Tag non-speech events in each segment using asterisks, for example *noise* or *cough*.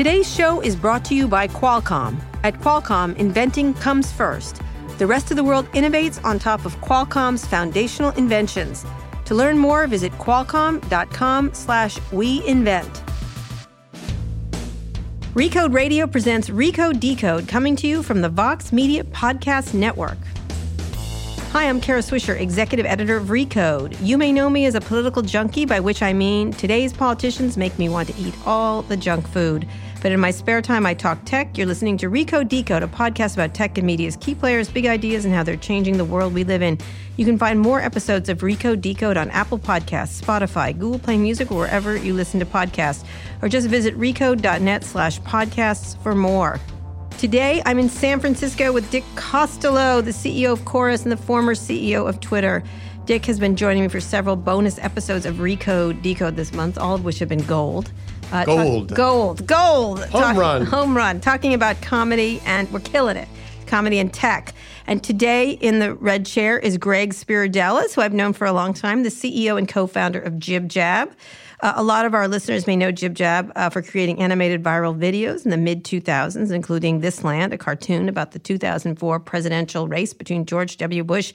Today's show is brought to you by Qualcomm. At Qualcomm, inventing comes first. The rest of the world innovates on top of Qualcomm's foundational inventions. To learn more, visit qualcomm.com slash we invent. Recode Radio presents Recode Decode, coming to you from the Vox Media Podcast Network. Hi, I'm Kara Swisher, executive editor of Recode. You may know me as a political junkie, by which I mean today's politicians make me want to eat all the junk food. But in my spare time, I talk tech. You're listening to Recode Decode, a podcast about tech and media's key players, big ideas, and how they're changing the world we live in. You can find more episodes of Recode Decode on Apple Podcasts, Spotify, Google Play Music, or wherever you listen to podcasts. Or just visit recode.net slash podcasts for more. Today, I'm in San Francisco with Dick Costolo, the CEO of Chorus and the former CEO of Twitter. Dick has been joining me for several bonus episodes of Recode Decode this month, all of which have been gold. Uh, gold. Talk, gold. Gold. Home talk, run. Home run. Talking about comedy, and we're killing it. Comedy and tech. And today in the red chair is Greg Spiridellis, who I've known for a long time, the CEO and co founder of Jib Jab. Uh, a lot of our listeners may know Jib Jab uh, for creating animated viral videos in the mid 2000s, including This Land, a cartoon about the 2004 presidential race between George W. Bush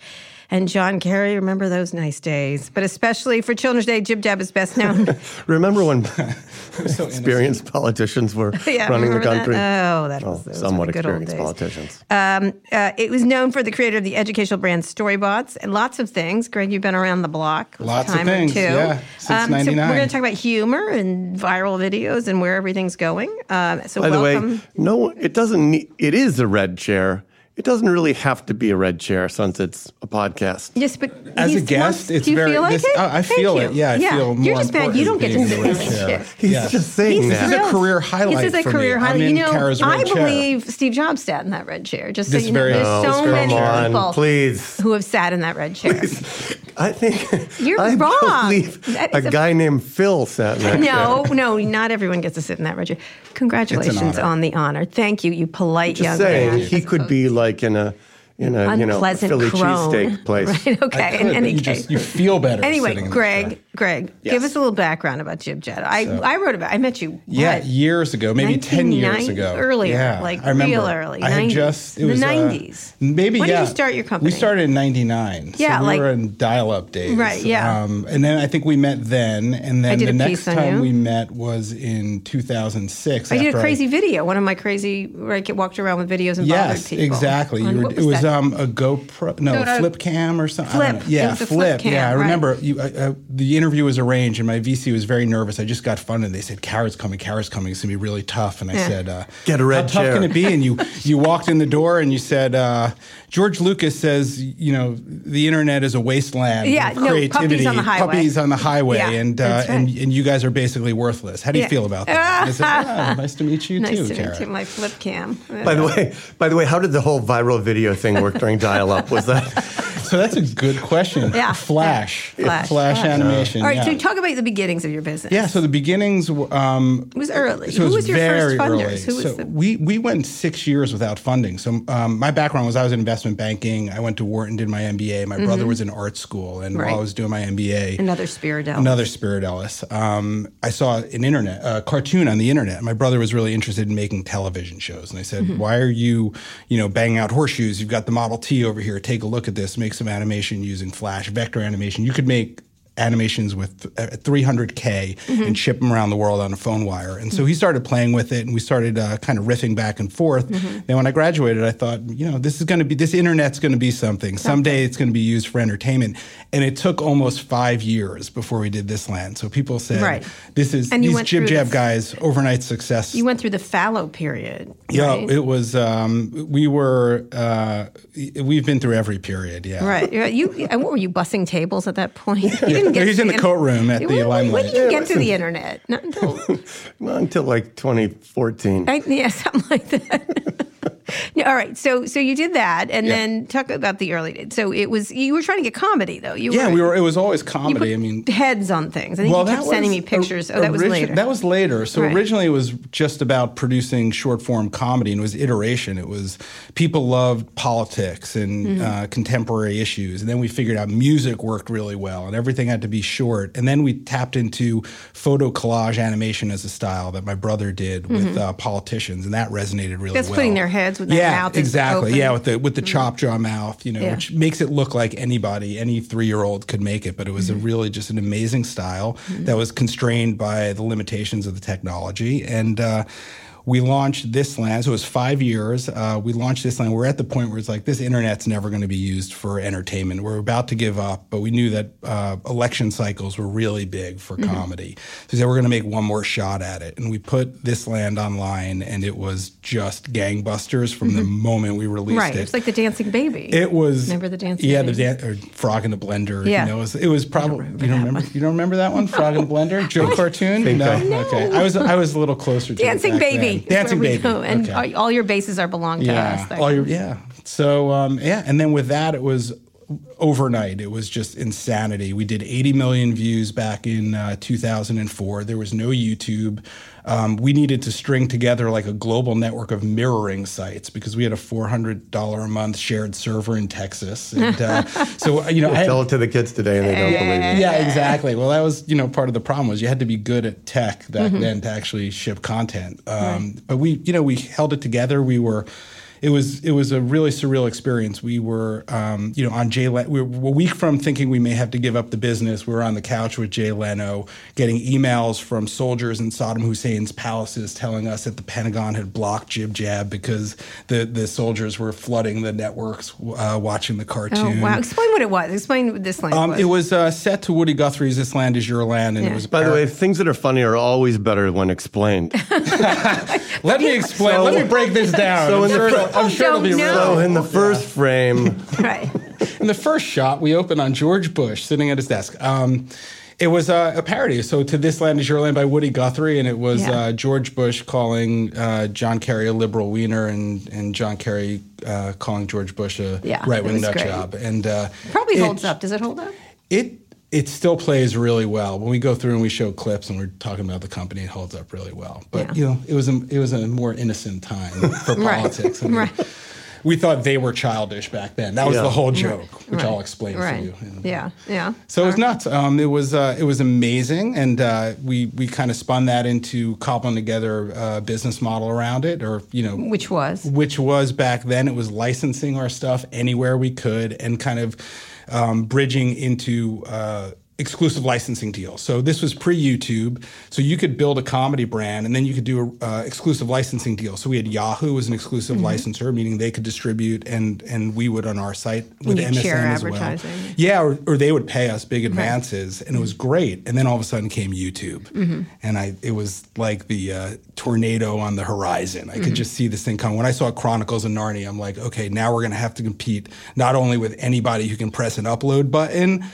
and John Kerry. Remember those nice days. But especially for Children's Day, Jib Jab is best known. *laughs* remember when *laughs* so experienced politicians were *laughs* yeah, running the country? That? Oh, that was well, somewhat experienced politicians. Um, uh, it was known for the creator of the educational brand Storybots and lots of things. Greg, you've been around the block. Lots of things, too. yeah. Since um, 99. So we're going to talk about humor and viral videos and where everything's going. Uh, so By welcome. the way, no, it doesn't. Need, it is a red chair it doesn't really have to be a red chair since it's a podcast. Yes, but as a guest, it's do you very. Feel like this, it? Oh, I feel you. it. Yeah, I yeah. feel more. You're just bad. You don't get to sit in the chair. He's yeah. just saying He's that. This is a career highlight. This is a for career me. highlight. I'm you know, Kara's red I chair. believe Steve Jobs sat in that red chair. Just this so you know, there's oh, so many on, people please. who have sat in that red chair. Please. I think you're I wrong. Believe a, a guy named Phil sat in that no, chair. no, not everyone gets to sit in that red chair. Congratulations on the honor. Thank you, you polite Just young saying, man. he could be like in a in a you know Philly cheesesteak *laughs* place. Right. Okay. Could, in any you case, just, you feel better. Anyway, Greg, Greg, yes. give us a little background about Jib Jab. I So, I wrote about. I met you. Yeah, what, years ago, maybe ten years ago, earlier, Yeah, like I remember. real early. I had 90s. just it the was uh, nineties. maybe When yeah. did you start your company? We started in '99. Yeah, so we like- were in dial-up days. Right, yeah. Um, and then I think we met then, and then the next time you. we met was in 2006. I did a crazy video. One of my crazy where I get walked around with videos and bothered Yes, people. exactly. You were, it was that? Um, a GoPro, no, No, a flip cam or something. I don't Flip. know. Yeah, It was a flip cam, yeah, I right. remember you, uh, uh, the interview was arranged, and my VC was very nervous. I just got funded. And they said, "Kara's coming. Kara's coming. It's gonna be really tough." And I Yeah. said, uh, Get a red How tough chair." can it be? And you you walked in the door and you said, uh, "George Lucas says, you know, the internet is a wasteland. Yeah, of no, puppies creativity, on the highway." Puppies on the highway, Yeah, and uh, right. and and you guys are basically worthless. How do you Yeah. feel about that?" *laughs* Said, "Ah, "Nice to meet you Nice too, to Kara." meet you. My flip cam. By the way, by the way, how did the whole viral video thing work during dial-up? Was that *laughs* So that's a good question. Yeah. Flash. Yeah. Flash. Flash, Flash. animation. All right, yeah. so talk about the beginnings of your business. yeah, so the beginnings um, It was early. So it Who was your very first funders? early. Who was so the- we we went six years without funding. So um, my background was I was in investment banking. I went to Wharton, did my MBA. My brother was in art school, and Mm-hmm. Right. while I was doing my MBA, Another Spiridel. Another Spiridellis. Um, I saw an internet a cartoon on the internet. My brother was really interested in making television shows, and I said, Mm-hmm. "Why are you, you know, banging out horseshoes? You've got the Model T over here. Take a look at this. Make some animation using Flash, vector animation. You could make." Animations with uh, 300k Mm-hmm. and ship them around the world on a phone wire, and so he started playing with it, and we started uh, kind of riffing back and forth. Mm-hmm. And when I graduated, I thought, you know, this is going to be this internet's going to be something. Someday it's going to be used for entertainment. And it took almost five years before we did this land. So people said, Right. this is And these jib jab the- guys, overnight success. You went through the fallow period. yeah, right? it was. Um, we were. Uh, we've been through every period. Yeah. Right. Yeah, You and what were you bussing tables at that point? *laughs* You didn't get He's to in the in- courtroom at the when, when did you get to the internet? Not until *laughs* not until like 2014? I, yeah, something like that. *laughs* All right. So so you did that, and Yeah. then talk about the early days. So it was you were trying to get comedy though. You Yeah, were, we were. It was always comedy. I mean, heads on things. I think you kept sending me pictures. Oh, that was later. That was later. So Right. originally it was just about producing short form comedy, and it was iteration. It was people loved politics and Mm-hmm. uh, contemporary issues, and then we figured out music worked really well, and everything had to be short. And then we tapped into photo collage animation as a style that my brother did with uh, politicians, and that resonated really Mm-hmm. That's well. putting their heads with their yeah, mouth exactly. open. Yeah, with the with the mm-hmm. chop jaw mouth, you know, Yeah. which makes it look like anybody, any three year old could make it. But it was a mm-hmm. really just an amazing style mm-hmm. that was constrained by the limitations of the technology. And uh, we launched this land. So it was five years. Uh, we launched this land. We're at the point where it's like this internet's never going to be used for entertainment. We're about to give up, but we knew that uh, election cycles were really big for Mm-hmm. comedy. So we said we're going to make one more shot at it. And we put this land online, and it was just gangbusters from the moment we released Mm-hmm. right. it. It's like the dancing baby. It was. Remember the dancing Yeah, baby? the dan- or frog in the blender. Yeah. you know, it was, it was probably. remember You don't remember? You don't remember that one? Frog in the blender, Joe *laughs* cartoon. think no, okay. I was I was a little closer to it dancing back baby. then. Is Dancing baby. go. And okay. all, your bases are belong to yeah, us. All your, yeah. So um, yeah, and then with that, it was overnight. It was just insanity. We did 80 million views back in uh, 2004. There was no YouTube. Um, we needed to string together like a global network of mirroring sites because we had a $400 a month shared server in Texas. And uh, *laughs* so, you know, I, Tell it to the kids today and they don't believe it. yeah, exactly. Well, that was you know part of the problem was you had to be good at tech back then to actually ship content. Um, But we you know we held it together. We were. It was it was a really surreal experience. We were um, you know on Jay Leno. We were a week from thinking we may have to give up the business. We were on the couch with Jay Leno, getting emails from soldiers in Saddam Hussein's palaces telling us that the Pentagon had blocked Jib Jab because the the soldiers were flooding the networks uh, watching the cartoon. Oh, cartoon. wow. Explain what it was. Explain what this land Um, was. it was uh, set to Woody Guthrie's "This Land Is Your Land," and Yeah. it was. By the way, things that are funny are always better when explained. *laughs* let me *laughs* explain. So- let me break this down. so in the sure, fir- it'll, I'm sure it'll be real. know. so in the first frame, *laughs* right. In the first shot, we open on George Bush sitting at his desk. Um, it was uh, a parody. So, to This Land Is Your Land by Woody Guthrie, and it was Yeah. uh, George Bush calling uh, John Kerry a liberal wiener, and and John Kerry uh, calling George Bush a Yeah, right it wing was nut great. job. And uh, Probably it- holds up. Does it hold up? It it still plays really well when we go through and we show clips and we're talking about the company. It holds up really well. But Yeah. you know, it was a it was a more innocent time for *laughs* Right. politics. I mean, Right. We thought they were childish back then. That was Yeah. the whole joke, which Right. I'll explain right. for you. And- Yeah. Yeah. so it was nuts. Um, it was uh, it was amazing, and uh, we we kind of spun that into cobbling together a business model around it, or you know, Which was? which was back then it was licensing our stuff anywhere we could and kind of um, bridging into uh, exclusive licensing deals. So this was pre YouTube, so you could build a comedy brand and then you could do a uh, exclusive licensing deal. So we had Yahoo as an exclusive Mm-hmm. licensor, meaning they could distribute and and we would on our site with you'd MSN as well. advertising. Yeah, or, or they would pay us big advances, and it was great. And then all of a sudden came YouTube, Mm-hmm. and I it was like the uh, tornado on the horizon. I Mm-hmm. could just see this thing coming. When I saw Chronicles of Narnia, I'm like, okay, now we're going to have to compete not only with anybody who can press an upload button.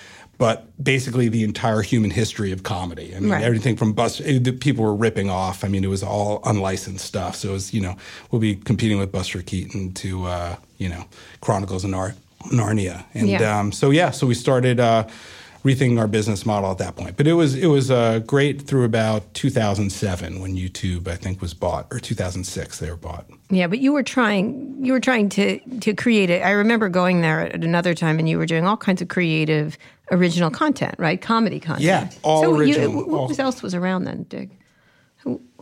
But basically, the entire human history of comedy. I mean, Right. everything from Buster, eh, the people were ripping off. I mean, it was all unlicensed stuff. So it was, you know, we'll be competing with Buster Keaton to, uh, you know, Chronicles of Nar- Narnia. And Yeah. um, so yeah, so we started uh, rethinking our business model at that point. But it was it was uh, great through about 2007 when YouTube I think was bought, or 2006 they were bought. Yeah, but you were trying. You were trying to to create it. I remember going there at another time, and you were doing all kinds of creative, original content, right? Comedy content. Yeah, all so original, You, all- what else was around then, Dick?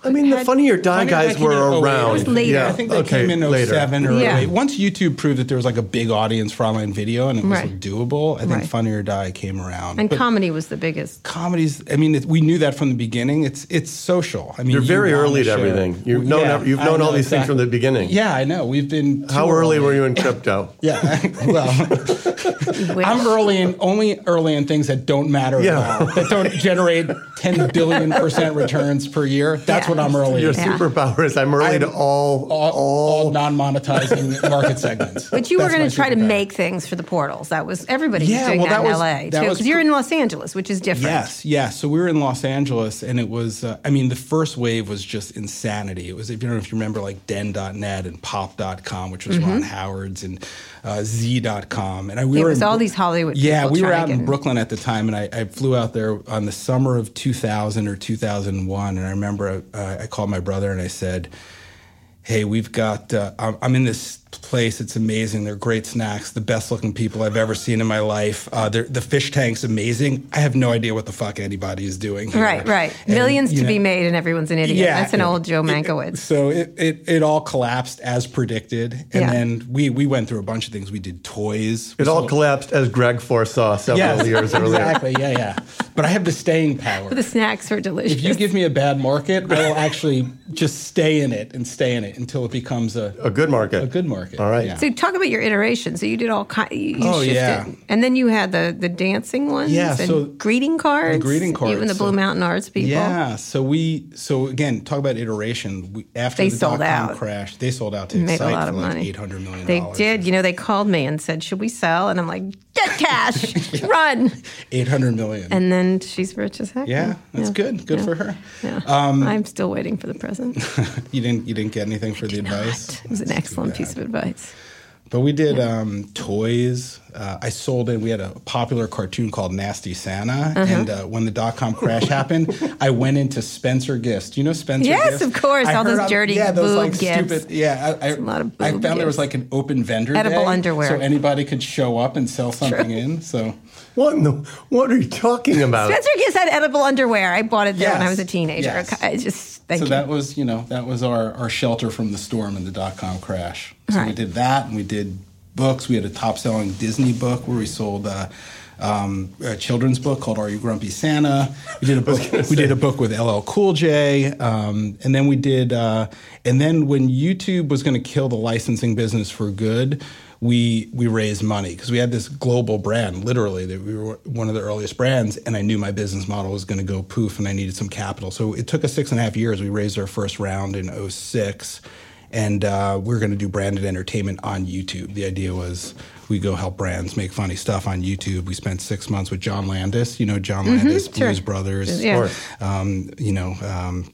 Who, I mean, the had- Funny or Die Funny guys were in 08. around. It was later. Yeah, I think they okay, came in later. 07 or Yeah. 08. Once YouTube proved that there was like a big audience for online video and it was Right. like, doable, I think Right. Funny or Die came around. And But comedy was the biggest. comedies, I mean, it, we knew that from the beginning. It's it's social. I mean, You're you very wanna early to share- everything. You've known Yeah, you've I known all know these things from the beginning. Yeah, I know. We've been How too early were you in crypto? *laughs* Yeah, well, *laughs* I'm early in only early in things that don't matter Yeah. at all, that don't generate 10 billion percent returns per year. That's what I'm early. Your to. Yeah. superpower is I'm early I'm to all, all, all, all non-monetizing *laughs* market segments. But you were going to try to make things for the portals. That was everybody was doing well, that, that in was- LA that too, because you're in Los Angeles, which is different. Yes, yes. So we were in Los Angeles, and it was. Uh, I mean, the first wave was just insanity. It was. If you don't know if you remember, like Den.net and Pop.com, which was Ron Howard's, and uh, Z.com, and I, we. It were was in all these Hollywood Yeah, we were out in in. Brooklyn at the time, and I, I flew out there on the summer of 2000 or 2001, and I remember uh, I called my brother and I said. Hey, we've got. Uh, I'm, I'm in this place. It's amazing. They're great snacks. The best looking people I've ever seen in my life. Uh, the fish tank's amazing. I have no idea what the fuck anybody is doing. Here. Right, right. And, Millions to know, be made, and everyone's an idiot. Yeah, That's an yeah. old Joe It- Mankiewicz. So it, it, it all collapsed as predicted, and Yeah. then we we went through a bunch of things. We did toys. it all sold- collapsed as Greg foresaw several Yes, years earlier. *laughs* exactly. Yeah, yeah. But I have the staying power. the snacks are delicious. if you give me a bad market, I will actually just stay in it and stay in it until it becomes a, A good market. a good market. All right. Yeah. so talk about your iterations. So you did all kind. You, you Oh, shifted. yeah. And then you had the the dancing ones. Yeah, and so- greeting cards. The greeting You and cards, the Blue so- Mountain Arts people. Yeah. So we so again talk about iteration. We, after They the sold dot-com out. crash, they sold out to Made a Excite lot for of like money. eight hundred million. They did. You know, they called me and said, "Should we sell?" And I'm like, "Get cash, *laughs* run!" eight hundred million. And then she's rich as heck. yeah, that's good. Good for her. Yeah. Um, I'm still waiting for the present. *laughs* You didn't you didn't get anything for the advice. It was an excellent piece of advice. But we did um, toys. Uh, I sold it. We had a popular cartoon called Nasty Santa. Uh-huh. And uh, when the dot com crash *laughs* happened, I went into Spencer Gifts. Do you know Spencer Yes, Gifts? of course. I All those dirty yeah, those boob like gifts. stupid. Yeah, I, I, a lot of I boob found there was like an open vendor Edible day, underwear. so anybody could show up and sell something in. So What in the, what are you talking about? Spencer Gifts had edible underwear. I bought it there when I was a teenager. Yes. I just thank so you. that was you know that was our, our shelter from the storm and the dot com crash. So we did that, and we did books. We had a top selling Disney book where we sold. Uh, um, a children's book called "Are You Grumpy Santa?" We did a *laughs* book. We did a book with LL Cool J, um, and then we did. Uh, and then when YouTube was going to kill the licensing business for good, we we raised money because we had this global brand. Literally, that we were one of the earliest brands, and I knew my business model was going to go poof, and I needed some capital. So it took us six and a half years. We raised our first round in 06 and uh, we are going to do branded entertainment on YouTube. The idea was we go help brands make funny stuff on YouTube. We spent six months with John Landis. You know John Landis, Mm-hmm. sure. Blues Brothers. Yeah. course. Um, you know. Um,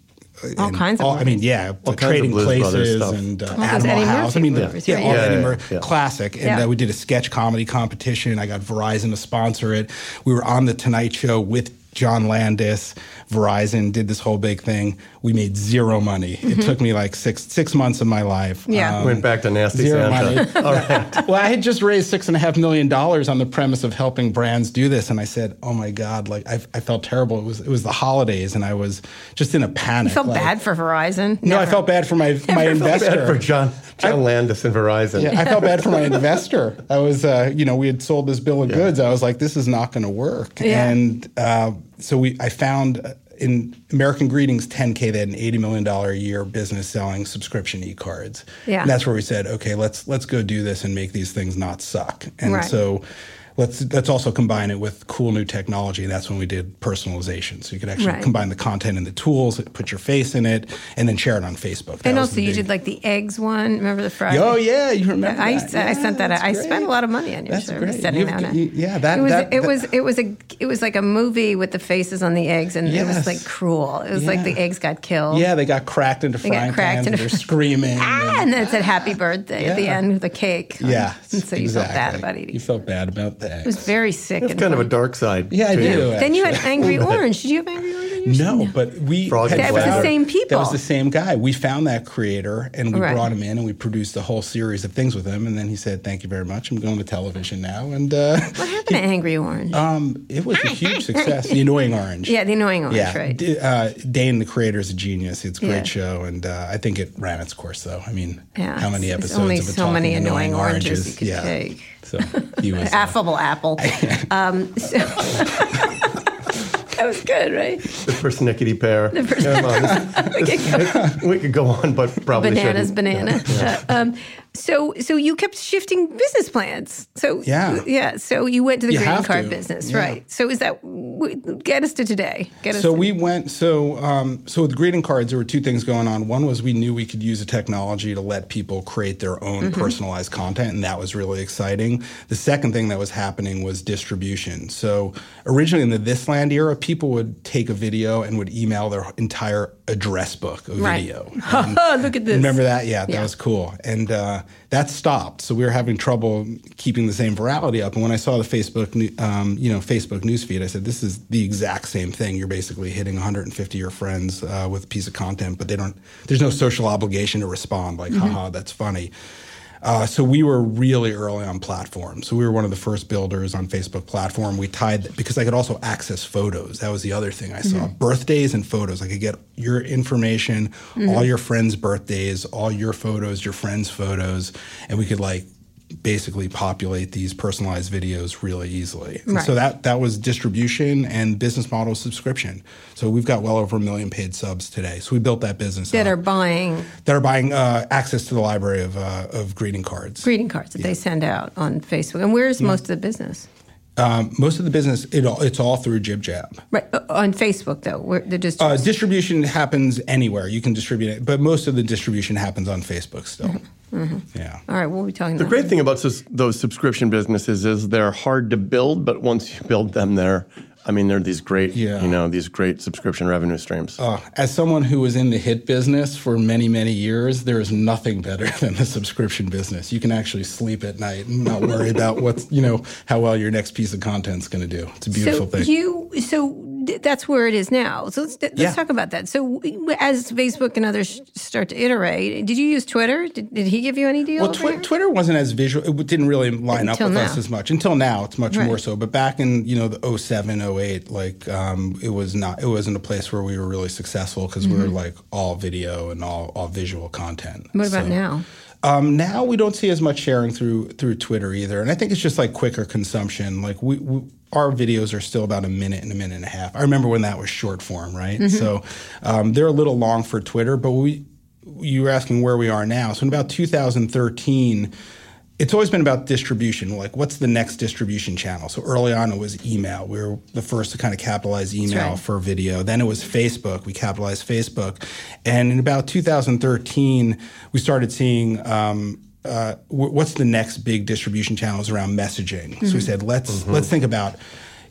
All and kinds of all- I mean, yeah, the kinds Trading Places and uh, All Animal Eddie House. I mean, the, movies, yeah, right? all Yeah, Eddie Mur- yeah. classic. And Yeah. uh, we did a sketch comedy competition. I got Verizon to sponsor it. We were on the Tonight Show with John Landis. Verizon did this whole big thing. We made zero money. It took me like six six months of my life. Mm-hmm. Yeah. Went back to Nasty Zero Santa. money. *laughs* *laughs* well, I had just raised six and a half million dollars on the premise of helping brands do this, and I said, "Oh my god!" Like I, I felt terrible. It was it was the holidays, and I was just in a panic. You felt like- bad for Verizon. No, I felt bad for my *laughs* my investor. Bad for John, John Landis and Verizon. Yeah, I felt bad for my investor. I was, uh, you know, we had sold this bill of goods. I was like, this is not going to work. Yeah. And uh, so we, I found uh, in American Greetings 10K, they had an $80 million a year business selling subscription e-cards. Yeah. And that's where we said, okay, let's let's go do this and make these things not suck. And Right. so let's let's also combine it with cool new technology. And that's when we did personalization. So you could actually Right. combine the content and the tools, put your face in it, and then share it on Facebook. That And also, you big- did like the eggs one. Remember the Friday? Oh yeah, you remember? I, that. I sent that. Out. I spent a lot of money on your That's service great. You've- that. you- yeah, that- it was. that- it that- was. It was a. It was like a movie with the faces on the eggs, and it was like cruel. It was like the eggs got killed. Yeah, they got cracked into They got frying cracked pans. into- and they're screaming. *laughs* Ah, and- and then it said "Happy Birthday" at the end with a cake. yeah, and *laughs* so you felt bad about eating. You felt bad about that. It was very sick. It's and kind of a dark side. Yeah, I to do. you. Then you had. Angry *laughs* Orange. Did you have Angry Orange? On yours? No, but we Frog had That was the same people. That was the same guy. We found that creator and we Right. brought him in and we produced a whole series of things with him. And then he said, "Thank you very much. I'm going to television now." And uh, What happened to Angry Orange? um, it was a huge *laughs* success. The Annoying Orange. yeah, the annoying orange, Yeah, right? D- uh, Dane, the creator, is a genius. It's a great Yeah. show, and uh, I think it ran its course. Though, I mean, Yeah, how many it's- it's episodes only of it so talking many annoying, annoying oranges oranges? you could yeah. take. So he was. uh, *laughs* Affable apple. *laughs* um, so that was good, right? The persnickety pear. Never mind. *laughs* This- this- *laughs* we could go on, but probably Bananas, shouldn't. banana. Uh, um, So, so you kept shifting business plans. So, Yeah. yeah. So you went to the You greeting have card to. business, Yeah. right? So is that get us to today? Get us. So to, we went. So um, so with greeting cards, there were two things going on. One was we knew we could use the technology to let people create their own Mm-hmm. personalized content, and that was really exciting. The second thing that was happening was distribution. So originally in the This Land era, people would take a video and would email their entire address book of Right. video. *laughs* Look at this. Remember that? Yeah, that Yeah. was cool. And uh, that stopped. So we were having trouble keeping the same virality up. And when I saw the Facebook, um, you know, Facebook newsfeed, I said, "This is the exact same thing. You're basically hitting 150 of your friends uh, with a piece of content, but they don't. There's no social obligation to respond. Like, haha, that's funny." Uh, so we were really early on platform. So we were one of the first builders on Facebook platform. We tied because I could also access photos. That was the other thing I saw: birthdays and photos. I could get your information, all your friends' birthdays, all your photos, your friends' photos, and we could like basically populate these personalized videos really easily. And Right. So that that was distribution and business model subscription. So we've got well over a million paid subs today. So we built that business that up are buying that are buying uh, access to the library of, uh, of greeting cards. greeting cards that they send out on Facebook. And where's most of the business? Um, most of the business, it all, it's all through JibJab. Right uh, on Facebook though. Where the just Uh, distribution happens anywhere. You can distribute it, but most of the distribution happens on Facebook still. Yeah. all right, we'll be talking. The about great thing about those, those subscription businesses is they're hard to build, but once you build them, they're I mean they're these great Yeah. you know these great subscription revenue streams. Uh, as someone who was in the hit business for many, many years, there is nothing better *laughs* than the subscription business. You can actually sleep at night and not worry about what's, you know, how well your next piece of content's going to do. It's a beautiful thing. so thing. you so th- that's where it is now. So let's, let's Yeah. talk about that. So as Facebook and others start to iterate, did you use Twitter? Did, did he give you any deal? Well, here? Twitter wasn't as visual. It didn't really line Until up with now. us as much. Until now, it's much more so. But back in you know the 07, 08, like um, it was not. It wasn't a place where we were really successful because we were like all video and all all visual content. Mm-hmm. What about So, now? Um, now we don't see as much sharing through through Twitter either, and I think it's just like quicker consumption. Like we, we our videos are still about a minute and a minute and a half. I remember when that was short form, right? Mm-hmm. So um, they're a little long for Twitter, but we you were asking where we are now. So in about 2013. It's always been about distribution. Like, what's the next distribution channel? So early on, it was email. We were the first to kind of capitalize email right. for video. Then it was Facebook. We capitalized Facebook. And in about 2013, we started seeing um, uh, wh- what's the next big distribution channels around messaging. So we said, let's let's think about.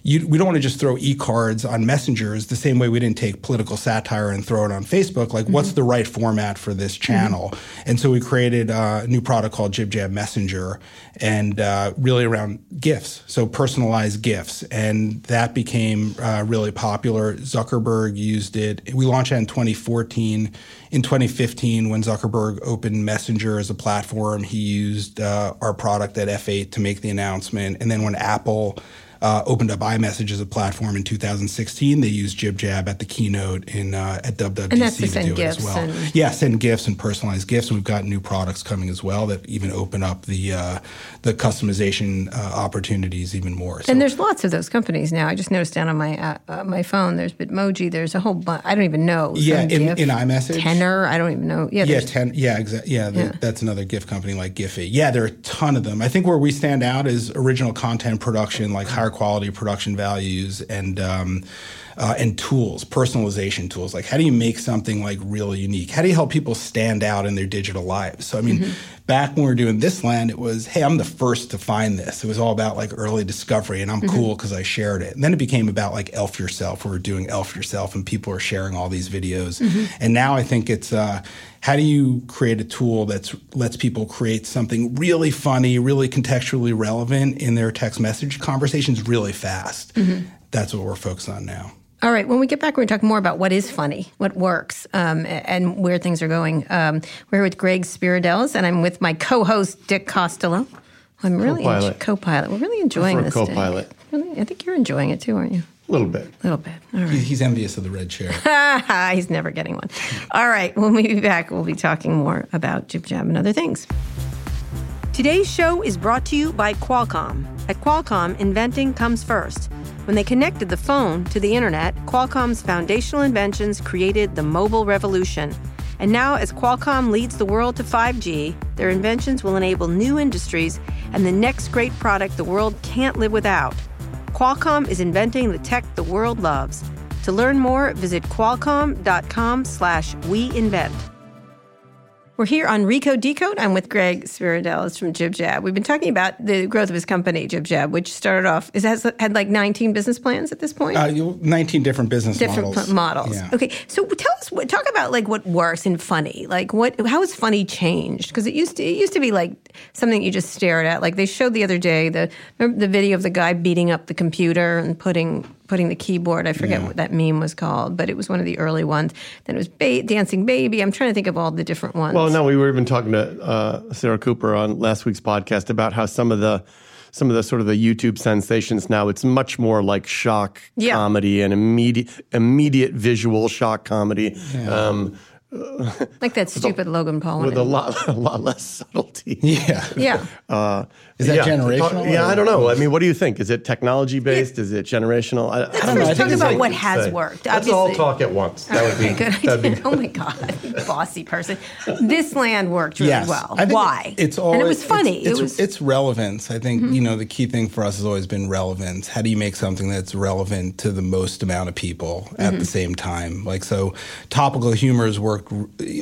You, we don't want to just throw e-cards on messengers the same way we didn't take political satire and throw it on Facebook. Like, what's the right format for this channel? And so we created uh, a new product called JibJab Messenger, and uh, really around gifts, so personalized gifts, and that became uh, really popular. Zuckerberg used it. We launched it in 2014. In 2015, when Zuckerberg opened Messenger as a platform, he used uh, our product at F8 to make the announcement, and then when Apple uh, opened up iMessage as a platform in 2016. They used JibJab at the keynote in uh, at WWDC And that's to do it gifts as well. and- yeah, send gifts and personalized gifts. And we've got new products coming as well that even open up the uh, the customization uh, opportunities even more. So And there's lots of those companies now. I just noticed down on my uh, uh, my phone. There's Bitmoji. There's a whole bunch. I don't even know. Yeah, in- GIF, in iMessage? Tenor. I don't even know. Yeah, Yeah, ten. Yeah, exactly. Yeah, Yeah. that's another gift company like Giphy. Yeah, there are a ton of them. I think where we stand out is original content production, like higher quality production values, and um, uh, and tools, personalization tools. Like, how do you make something like really unique? How do you help people stand out in their digital lives? So, I mean, back when we were doing this land, it was, hey, I'm the first to find this. It was all about like early discovery, and I'm cool because I shared it. And then it became about like Elf Yourself. We were doing Elf Yourself, and people are sharing all these videos. And now I think it's uh, how do you create a tool that lets people create something really funny, really contextually relevant in their text message conversations really fast? That's what we're focused on now. All right. When we get back, we're going to talk more about what is funny, what works, um, and where things are going. Um, we're here with Greg Spiridellis, and I'm with my co-host Dick Costolo. I'm really Co-pilot. enjo- co-pilot. We're really enjoying this. Dick. co-pilot. Really, I think you're enjoying it too, aren't you? A little bit. A little bit. All right. He's envious of the red chair. *laughs* He's never getting one. All right, when we be back, we'll be talking more about Jib Jab and other things. Today's show is brought to you by Qualcomm. At Qualcomm, inventing comes first. When they connected the phone to the internet, Qualcomm's foundational inventions created the mobile revolution. And now, as Qualcomm leads the world to 5G, their inventions will enable new industries and the next great product the world can't live without. Qualcomm is inventing the tech the world loves. To learn more, visit qualcomm.com slash we invent. We're here on Recode Decode. I'm with Greg Spiridellis from JibJab. We've been talking about the growth of his company, JibJab, which started off, is has had like 19 business plans at this point? Uh, 19 different business different models. pl- models. Yeah. Okay, so tell us, what, talk about like what works in funny. Like what, how has funny changed? Because it used to, it used to be like something you just stared at. Like they showed the other day the the video of the guy beating up the computer and putting putting the keyboard. I forget Yeah. what that meme was called, but it was one of the early ones. Then it was ba- Dancing Baby. I'm trying to think of all the different ones. Well, no, we were even talking to uh, Sarah Cooper on last week's podcast about how some of the some of the sort of the YouTube sensations now it's much more like shock Yeah. comedy and immediate immediate visual shock comedy. Um, like that *laughs* stupid Logan Paul with a lot, *laughs* a lot less subtlety. Yeah. yeah. Uh, Is that yeah, generational, Yeah, or- I don't know. I mean, what do you think? Is it technology based? Is it generational? I, I don't know. know. I Let's think talk about like- what has Say. worked. Let's all talk at once. That would be Okay, good that'd be idea. Oh my God, *laughs* bossy person. This land worked really Yes. well. Why? It's all and it was funny. It's, it was it's relevance. I think you know the key thing for us has always been relevance. How do you make something that's relevant to the most amount of people at the same time? Like so, topical humors work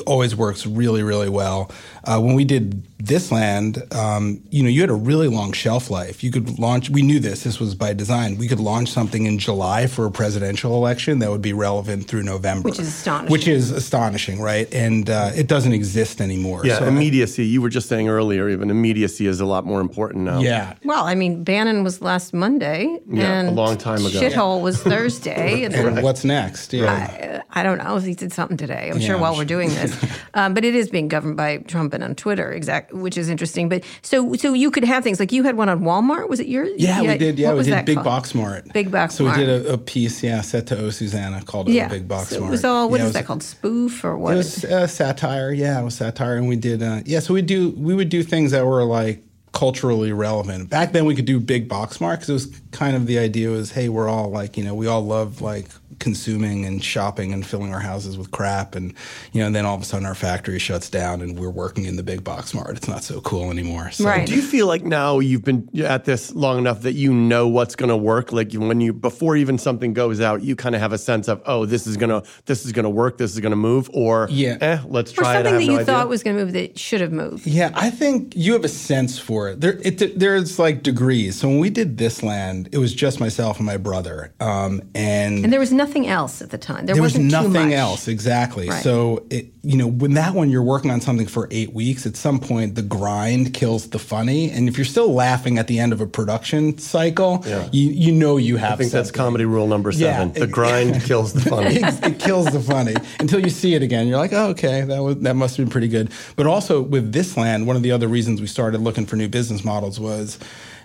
always works really really well. Uh, when we did this land, um, you know, you had a really long shelf life. You could launch. We knew this. This was by design. We could launch something in July for a presidential election that would be relevant through November, Which is astonishing. Which is astonishing, right? And uh, it doesn't exist anymore. yeah, So I- immediacy. You were just saying earlier, even immediacy is a lot more important now. Yeah. well. I mean, Bannon was last Monday, Yeah, a long time ago. Shithole was Thursday, *laughs* and And what's next? Yeah. I, I don't know if he did something today. I'm sure while I'm we're doing this, um, *laughs* but it is being governed by Trump and on Twitter, exact, which is interesting. But so so you could have things like you had one on Walmart. Was it yours? yeah, we did. Yeah, we was did Big called? Box Mart. Big Box So Mart. we did a, a piece, yeah, set to O Susanna called it Yeah, Big Box so Mart. It was all what yeah, is was- that called? Spoof or what? It was uh, satire. Yeah, it was satire, and we did. Uh, yeah, so we do. We would do things that were like culturally relevant. Back then, we could do Big Box Mart because it was kind of the idea was, hey, we're all like, you know, we all love like consuming and shopping and filling our houses with crap, and you know, and then all of a sudden our factory shuts down and we're working in the Big Box Mart. It's not so cool anymore. So, Right. Do you feel like now you've been at this long enough that you know what's going to work? Like when you before even something goes out, you kind of have a sense of oh, this is gonna this is gonna work, this is gonna move, or Yeah. eh, let's or try it. I something have that no you idea. thought was going to move that should have moved. Yeah, I think you have a sense for it. There, it, there's like degrees. So when we did this land, it was just myself and my brother, um, and, And there was nothing else at the time. There, there was wasn't too nothing much. else exactly. Right. So it, you know, when that one you're working on something for eight weeks, at some point the grind kills the funny, and if you're still laughing at the end of a production cycle, you you know you have. I think that's comedy rule number seven. Yeah. the grind *laughs* kills the funny. it, it kills the funny until you see it again. You're like, oh, okay, that was that must have been pretty good. But also with this land, one of the other reasons we started looking for new business models was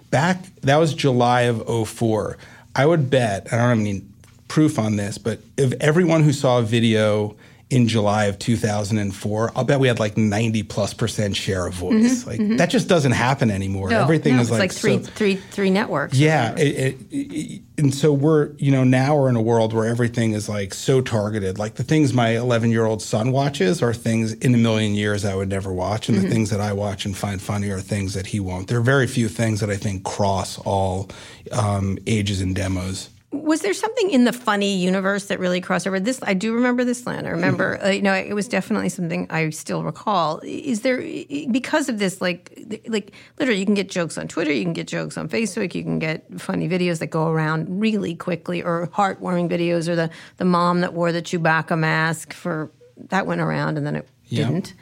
back. That was July of 04. I would bet. I don't have any proof on this, but if everyone who saw a video in July of 2004, I'll bet we had like 90 plus percent share of voice. Mm-hmm. like mm-hmm. that just doesn't happen anymore. No, Everything no, is it's like, so- three, three, three networks. yeah, it, it, it- and so we're you know now we're in a world where everything is like so targeted. Like the things my 11 year old son watches are things in a million years I would never watch, and the mm-hmm. things that I watch and find funny are things that he won't. There are very few things that I think cross all um, ages and demos. Was there something in the funny universe that really crossed over? This I do remember this land. I remember, uh, you know, it was definitely something I still recall. Is there because of this, like, like literally, you can get jokes on Twitter, you can get jokes on Facebook, you can get funny videos that go around really quickly, or heartwarming videos, or the the mom that wore the Chewbacca mask for that went around and then it Yeah. didn't.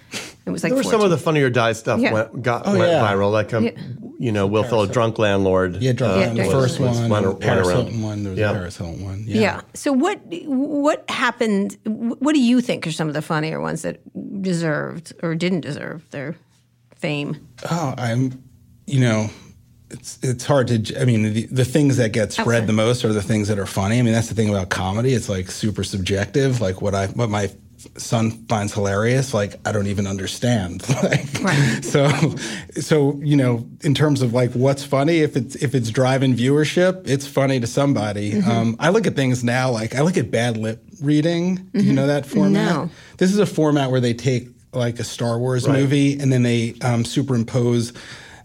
It was like There were some of the Funny or Die stuff Yeah. went got Oh, went yeah. viral, like a Yeah. you know Will Ferrell drunk landlord. Yeah, drunk uh, Landlord, the first was- one, went- and went Paris around. Hilton one. There was Yeah. a Paris Hilton one. Yeah. So what what happened? What do you think are some of the funnier ones that deserved or didn't deserve their fame? Oh, I'm, you know, it's it's hard to. I mean, the, the things that get spread Okay. the most are the things that are funny. I mean, that's the thing about comedy. It's like super subjective. Like what I what my son finds hilarious, like I don't even understand. *laughs* like, Right. So, so you know, in terms of like what's funny, if it's if it's driving viewership, it's funny to somebody. Mm-hmm. Um, I look at things now like I look at bad lip reading. Do you know that format? No. This is a format where they take like a Star Wars movie and then they um, superimpose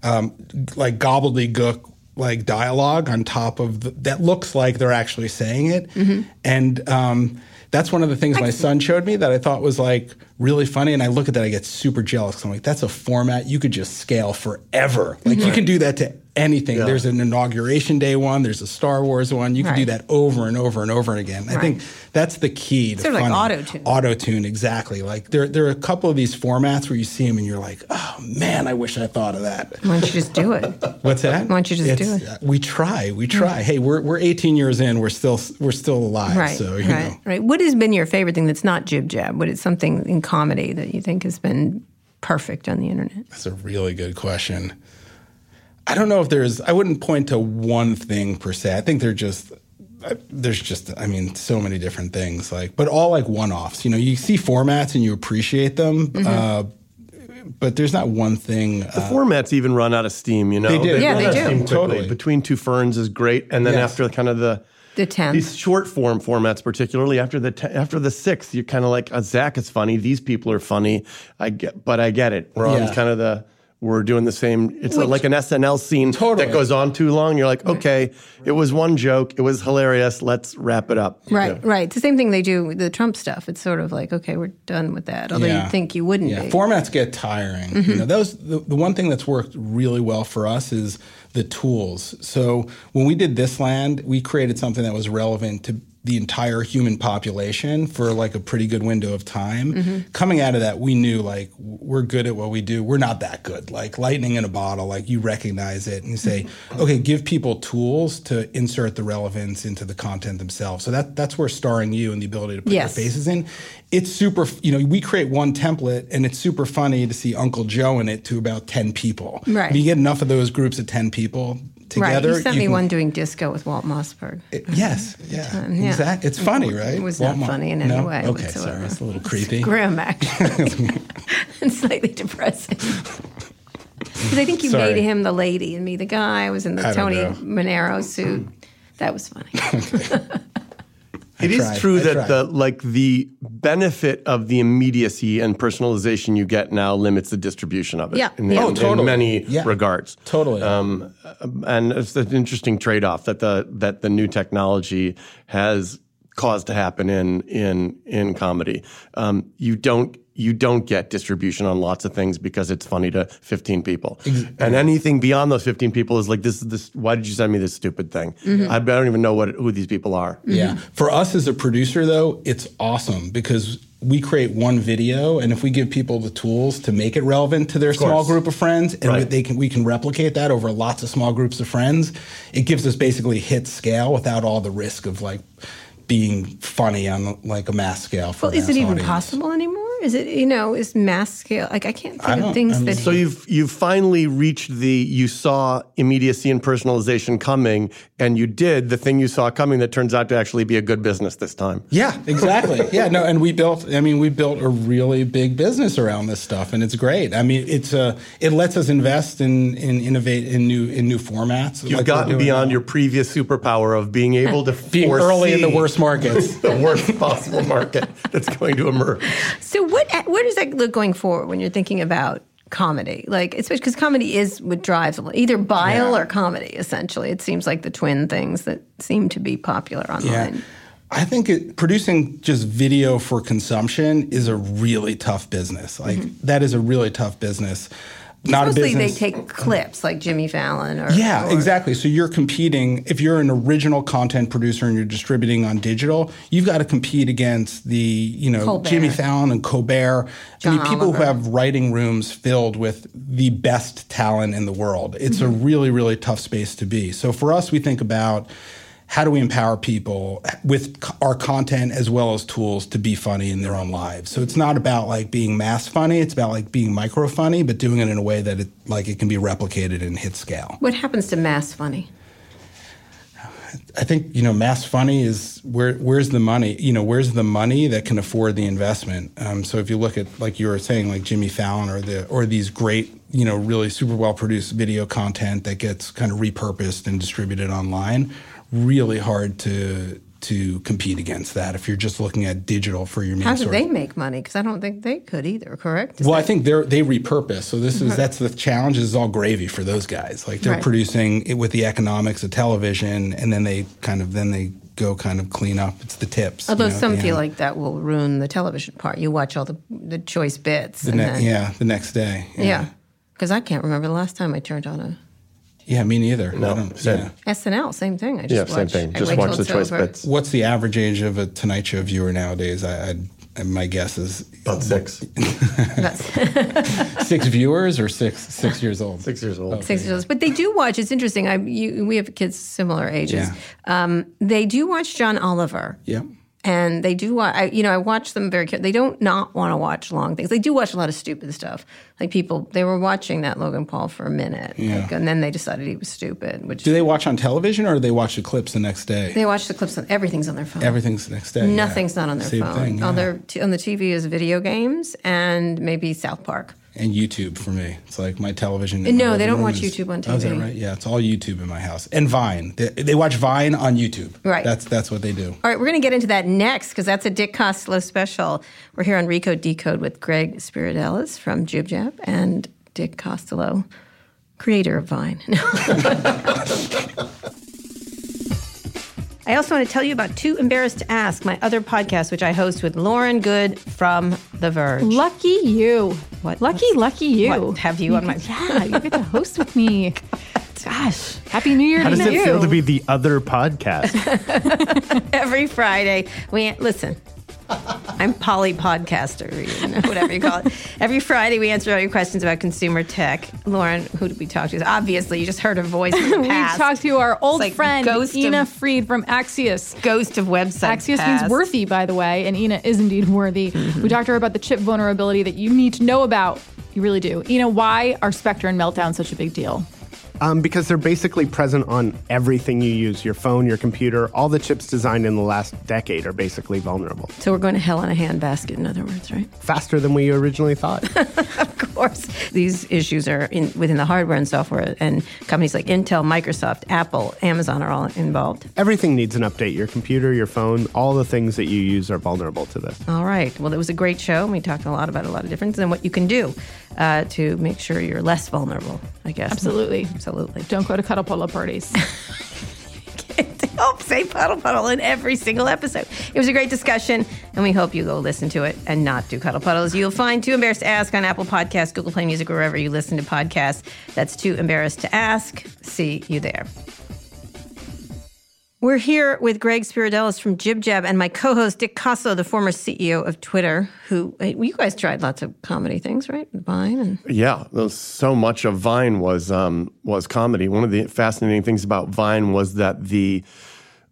um, like gobbledygook like dialogue on top of the, that looks like they're actually saying it, and um, that's one of the things my son showed me that I thought was like really funny. And I look at that, I get super jealous. I'm like, that's a format you could just scale forever. Like you can do that to anything. There's an inauguration day one. There's a Star Wars one. You can do that over and over and over and again. I think that's the key to Sort of like funny. auto-tune. Auto tune, exactly. Like there, there are a couple of these formats where you see them and you're like, oh man, I wish I thought of that. Why don't you just do it? *laughs* What's that? Why don't you just do it? uh, We try. We try. Hey, we're we're 18 years in. We're still we're still alive. Right, So you right, know. right. What has been your favorite thing that's not jib jab? What is something in comedy that you think has been perfect on the internet? That's a really good question. I don't know if there's. I wouldn't point to one thing per se. I think they're just. There's just, I mean, so many different things. Like, but all like one-offs. You know, you see formats and you appreciate them, Mm-hmm. uh, but there's not one thing. The Uh, formats even run out of steam, you know? They do. Yeah, run they out of do. steam. Totally. Between Two Ferns is great. And then Yes. after kind of the The tenth. these short form formats, particularly after the te- after the sixth, you're kind of like uh, Zach is funny. These people are funny. I get, but I get it. We're on Yeah. kind of the we're doing the same. It's Which- like an SNL scene Totally. that goes on too long. You're like, okay, it was one joke. It was hilarious. Let's wrap it up. Right, Yeah. right. It's the same thing they do with the Trump stuff. It's sort of like, okay, we're done with that. Although Yeah. you'd think you wouldn't Yeah, be. formats get tiring. You know, mm-hmm. that was the, the one thing that's worked really well for us is the tools. So when we did this land, we created something that was relevant to the entire human population for like a pretty good window of time. Mm-hmm. Coming out of that, we knew like we're good at what we do. We're not that good. Like lightning in a bottle, like you recognize it and you say, mm-hmm. okay, give people tools to insert the relevance into the content themselves. So that that's where starring you and the ability to put Yes. your faces in. It's super, you know, we create one template and it's super funny to see Uncle Joe in it to about 10 people. Right. If you get enough of those groups of 10 people right. together. You sent you me can- one doing disco with Walt Mossberg. it- yes, yeah, yeah. exactly. It's funny, right? It was not Walmart- funny in any no? way Okay, whatsoever. sorry, it's a little creepy. Grim, actually. *laughs* and slightly depressing. *laughs* Because I think you Sorry. made him the lady and me the guy. I was in the I Tony. Manero suit. That was funny. *laughs* It is tried. true I that tried. the like the benefit of the immediacy and personalization you get now limits the distribution of it. Yeah. in, Yeah. in- Oh, in many Yeah. regards. Totally. Um, and it's an interesting trade off that the that the new technology has caused to happen in in in comedy. Um, you don't you don't get distribution on lots of things because it's funny to 15 people. And anything beyond those 15 people is like this is this why did you send me this stupid thing? Mm-hmm. I, I don't even know what who these people are. Yeah. For us as a producer, though, it's awesome because we create one video, and if we give people the tools to make it relevant to their small group of friends, and Right. they can we can replicate that over lots of small groups of friends, it gives us basically hit scale without all the risk of like being funny on like a mass scale. For well, a is it mass even audience. possible anymore? Is it, you know, is mass scale? Like, I can't think don't- of things I mean, that. So you've you've finally reached the you saw immediacy and personalization coming, and you did the thing you saw coming that turns out to actually be a good business this time. Yeah, exactly. *laughs* yeah, no, and we built. I mean, we built a really big business around this stuff, and it's great. I mean, it's uh, it lets us invest in in innovate in new in new formats. You've like gotten beyond now. your previous superpower of being able to *laughs* being early in the worst markets. *laughs* the worst possible market that's going to emerge. So what what does that look going forward when you're thinking about comedy? Like especially because comedy is what drives a lot- either bile Yeah. or comedy. Essentially, it seems like the twin things that seem to be popular online. Yeah. online. I think it, producing just video for consumption is a really tough business. Like mm-hmm. that is a really tough business. Not a business. they take clips like Jimmy Fallon or Yeah, or- exactly. So you're competing. If you're an original content producer and you're distributing on digital, you've got to compete against the, you know, Colbert. Jimmy Fallon and Colbert. John I mean, people Oliver. who have writing rooms filled with the best talent in the world. It's a mm-hmm. really, really tough space to be. So for us, we think about how do we empower people with our content as well as tools to be funny in their own lives. So it's not about like being mass funny. It's about like being micro funny, but doing it in a way that it like it can be replicated and hit scale. What happens to mass funny? I think you know, mass funny is where where's the money? You know, where's the money that can afford the investment? Um, so if you look at like you were saying, like Jimmy Fallon or the or these great, you know, really super well produced video content that gets kind of repurposed and distributed online, really hard to to compete against that if you're just looking at digital for your main How do source. they make money? Because I don't think they could either. Correct? Is Well, I think they're they repurpose. So this is uh-huh. that's the challenge. Is all gravy for those guys. Like they're Right. producing it with the economics of television, and then they kind of then they go kind of clean up. It's the tips. you Although know, some feel like that will ruin the television part. You watch all the the choice bits. the and ne- then- yeah the next day. Yeah. Because I can't remember the last time I turned on a yeah, me neither. I No, don't- same. yeah. SNL. Same thing. I just Yeah, same watch, thing. Just watch the choice over. bits. What's the average age of a Tonight Show viewer nowadays? I, I'd, and my guess is About six. *laughs* Six viewers or six six years old. Six years old. six years old. But they do watch. It's interesting. I you, we have kids similar ages. Yeah. Um, they do watch John Oliver. Yeah. And they do watch. I, you know, I watch them very. carefully. They don't not want to watch long things. They do watch a lot of stupid stuff. Like people, they were watching that Logan Paul for a minute, Yeah. like, and then they decided he was stupid. Which Do they watch on television or do they watch the clips the next day? they watch the clips on everything's on their phone. Everything's the next day. yeah. Nothing's not on their Same phone. Thing, On their on the TV is video games and maybe South Park. And YouTube for me. It's like my television. No, they don't watch is- YouTube on Oh, is that right? Yeah, it's all YouTube in my house and Vine. They, they watch Vine on YouTube. Right. That's that's what they do. All right, we're going to get into that next because that's a Dick Costolo special. We're here on Recode Decode with Greg Spiridellis from Jib Jab and Dick Costolo, creator of Vine. *laughs* *laughs* I also want to tell you about Too Embarrassed to Ask, my other podcast, which I host with Lauren Goode from The Verge. Lucky you. What? Lucky, What's- lucky you. what, have you on my- *laughs* Yeah, you get to host with me. *laughs* Gosh, happy New Year How to does it you. feel to be the other podcast? *laughs* every Friday. We listen. I'm poly podcaster, you know, whatever you call it. Every Friday, we answer all your questions about consumer tech. Lauren, who did we talk to? Obviously, you just heard her voice. In the *laughs* we talked to our old like friend of- Ina Fried from Axios. Ghost of website. Axios past. means worthy, by the way, and Ina is indeed worthy. Mm-hmm. We talked to her about the chip vulnerability that you need to know about. You really do. Ina, why are Spectre and Meltdown such a big deal? Um, because they're basically present on everything you use your phone, your computer. All the chips designed in the last decade are basically vulnerable. So we're going to hell in a handbasket, in other words, right? Faster than we originally thought. *laughs* Of course, these issues are in, within the hardware and software, and companies like Intel, Microsoft, Apple, Amazon are all involved. everything needs an update. Your computer, your phone, all the things that you use are vulnerable to this. All right. Well, it was a great show. and We talked a lot about a lot of different things and what you can do uh, to make sure you're less vulnerable, I guess. Absolutely. Absolutely. Don't go to cuddle polo parties. *laughs* Can't help say puddle puddle in every single episode. It was a great discussion, and we hope you go listen to it and not do cuddle puddles. You'll find Too Embarrassed to Ask on Apple Podcasts, Google Play Music, wherever you listen to podcasts. That's Too Embarrassed to Ask. See you there. We're here with Greg Spiridellis from Jib Jab and my co-host Dick Costolo, the former CEO of Twitter. Who you guys tried lots of comedy things, right? Vine and Yeah, so much of Vine was um, was comedy. One of the fascinating things about Vine was that the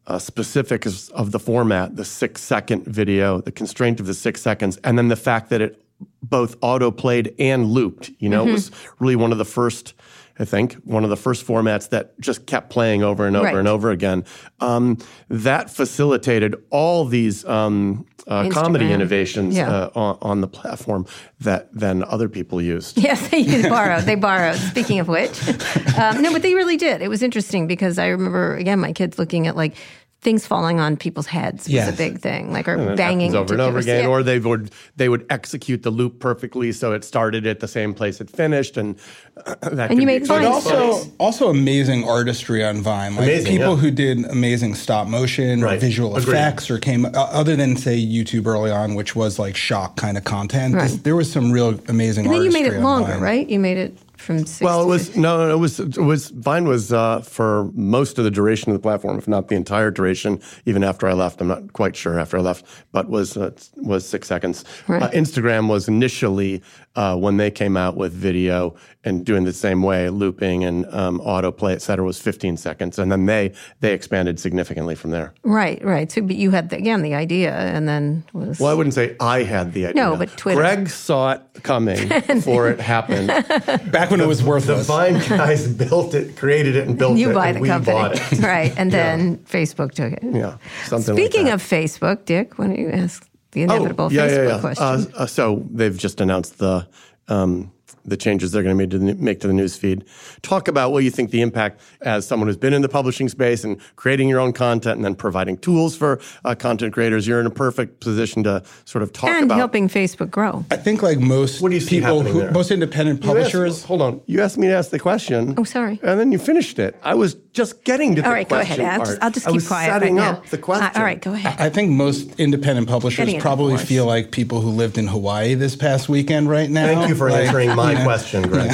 uh, specifics of the format, the six second video, the constraint of the six seconds, and then the fact that it both auto played and looped. You know, it was really one of the first. I think one of the first formats that just kept playing over and over Right. and over again. Um, that facilitated all these um, uh, comedy innovations Yeah. uh, on, on the platform that then other people used. *laughs* Yes, they used, borrowed. They borrowed. Speaking of which, *laughs* um, no, but they really did. It was interesting because I remember again my kids looking at like things falling on people's heads was Yes. a big thing, like or And banging over and over again, Yeah. or they would they would execute the loop perfectly, so it started at the same place it finished, and *clears throat* that. you could made be fun. But exciting. also, also amazing artistry on Vine. Like Amazing, people yeah. who did amazing stop motion or visual Agreed. effects, or came uh, other than say YouTube early on, which was like shock kind of content. Right. This- there was some real amazing. And then you made artistry it longer, Vine. right? You made it from six. Well, it was 15. no, no, it was it was Vine was uh, for most of the duration of the platform, if not the entire duration. Even after I left, I'm not quite sure after I left, but was uh, was six seconds. Right. Uh, Instagram was initially uh, when they came out with video and doing the same way, looping and um, autoplay, et cetera, was 15 seconds, and then they they expanded significantly from there. right, right. So, but you had the, again the idea, and then was Well, I wouldn't say I had the idea. No, but Twitter. Greg saw it coming *laughs* before it happened. *laughs* Back when it was worth it. The worthless. Vine guys built it, created it, and built you it. You buy and the we company, bought it. *laughs* right? And then Facebook took it. Yeah, something like Speaking that. of Facebook, Dick, why don't you ask the Oh, inevitable yeah, Facebook yeah, yeah. question? Uh, uh, so they've just announced the um, the changes they're going to make to the, make to the news feed. Talk about what you think the impact as someone who's been in the publishing space and creating your own content and then providing tools for uh, content creators. You're in a perfect position to sort of talk about it. and about helping Facebook grow. I think like most What do you people, happening who, there? most independent You asked- publishers. hold on. You asked me to ask the question. Oh, sorry. And then you finished it. I was just getting to All the right, go question. ahead. I'll just, part. I'll just I was quiet. setting right up now. the question. Uh, all right, go ahead. I think most independent publishers probably feel like people who lived in Hawaii this past weekend right now. Thank you for Like, answering my you know, question, Greg.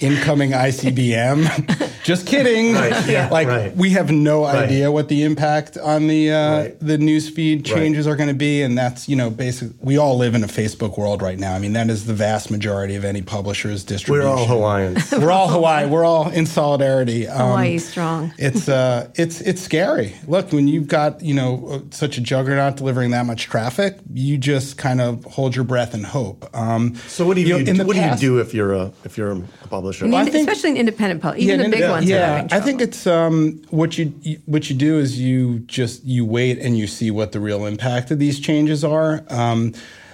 Incoming ICBM. *laughs* Just kidding. Right, *laughs* yeah, like right. we have no Right. idea what the impact on the uh, Right. the newsfeed changes are going to be, and that's you know basically we all live in a Facebook world right now. I mean that is the vast majority of any publisher's distribution. We're all Hawaiians. *laughs* We're all Hawaii. We're all in solidarity. Um, Hawaii strong. It's uh, it's it's scary. Look, when you've got you know uh, such a juggernaut delivering that much traffic, you just kind of hold your breath and hope. Um, So what do you, know, in the what past- do you do if you're a if you're a publisher? And I think- especially in independent public, even and the big in- ones. are Yeah, having I think it's um, what you you- what you do is you just you wait and you see what the real impact of these changes are. Um,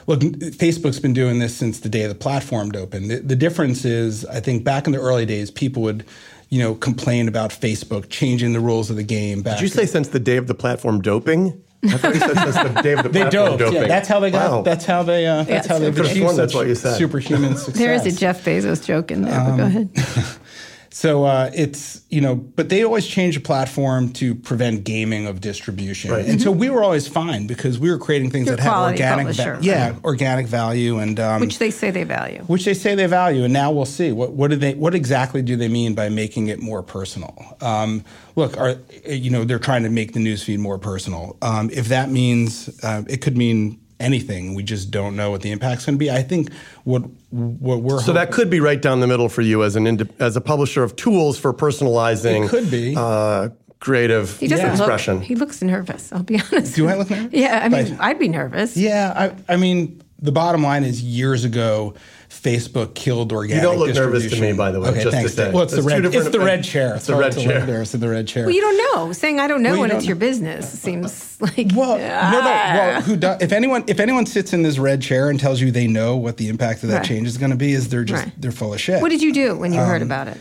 Look, Facebook's been doing this since the day the platform opened. The, the difference is, I think, back in the early days, people would, you know, complain about Facebook changing the rules of the game. Back Did you say since the day of the platform doping? I thought you said since the day of the They platform doped. doping. Yeah, that's how they got. Wow. That's how they. Uh, that's how they've could've achieved sworn that's what you said. superhuman success. there is a Jeff Bezos joke in there, but Um, go ahead. *laughs* So uh, it's you know, but they always change the platform to prevent gaming of distribution, Right. and so we were always fine because we were creating things You're that had organic, publisher, yeah, right. organic value, and um, Which they say they value. which they say they value, and now we'll see what what do they what exactly do they mean by making it more personal? Um, look, are you know they're trying to make the newsfeed more personal. Um, if that means uh, it could mean anything, we just don't know what the impact's going to be. I think what what we're So that could be right down the middle for you as an inde- as a publisher of tools for personalizing. It could be. uh, creative He doesn't expression. look. He looks nervous. I'll be *laughs* honest. Do I look nervous? Yeah, I mean, Like- I'd be nervous. Yeah, I, I mean, the bottom line is years ago, Facebook killed organic. You don't look nervous to me, by the way, Okay, just to thanks. say. Well, it's the red. It's the red chair. It's the red chair. look nervous in the red chair. Well, you don't know. Saying I don't know Well, when don't it's your business *laughs* seems like. Well, no, no. Ah. Well, who does? If anyone, if anyone sits in this red chair and tells you they know what the impact of that Right. change is going to be, is they're just Right. they're full of shit. What did you do when you Um, heard about it?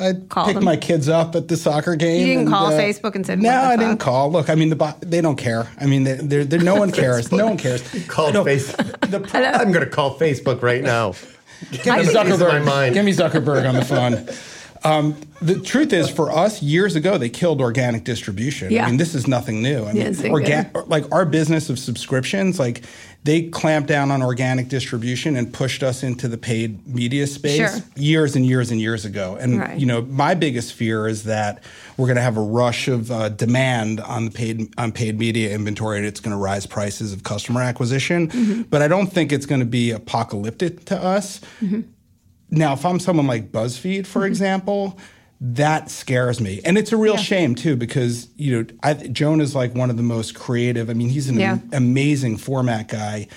I Call pick them? my kids up at the soccer game. You didn't and, call uh, Facebook and said, No, I didn't call. Look, I mean, the bo- they don't care. I mean, they, they're, they're, no one cares. no one cares. *laughs* Call No, Facebook. The *laughs* pro- I'm going to call Facebook right now. Give me I think- Ease my Zuckerberg. Give me Zuckerberg on the phone. *laughs* Um, the truth is, for us, years ago, they killed organic distribution. Yeah. I mean, this is nothing new. I mean, big orga- like our business of subscriptions, like they clamped down on organic distribution and pushed us into the paid media space Sure. years and years and years ago. And Right. you know, my biggest fear is that we're going to have a rush of uh, demand on the paid on paid media inventory, and it's going to rise prices of customer acquisition. Mm-hmm. But I don't think it's going to be apocalyptic to us. Now, if I'm someone like BuzzFeed, for example, that scares me, and it's a real shame too because you know I, Jonah is like one of the most creative. I mean, he's an Yeah. am- amazing format guy.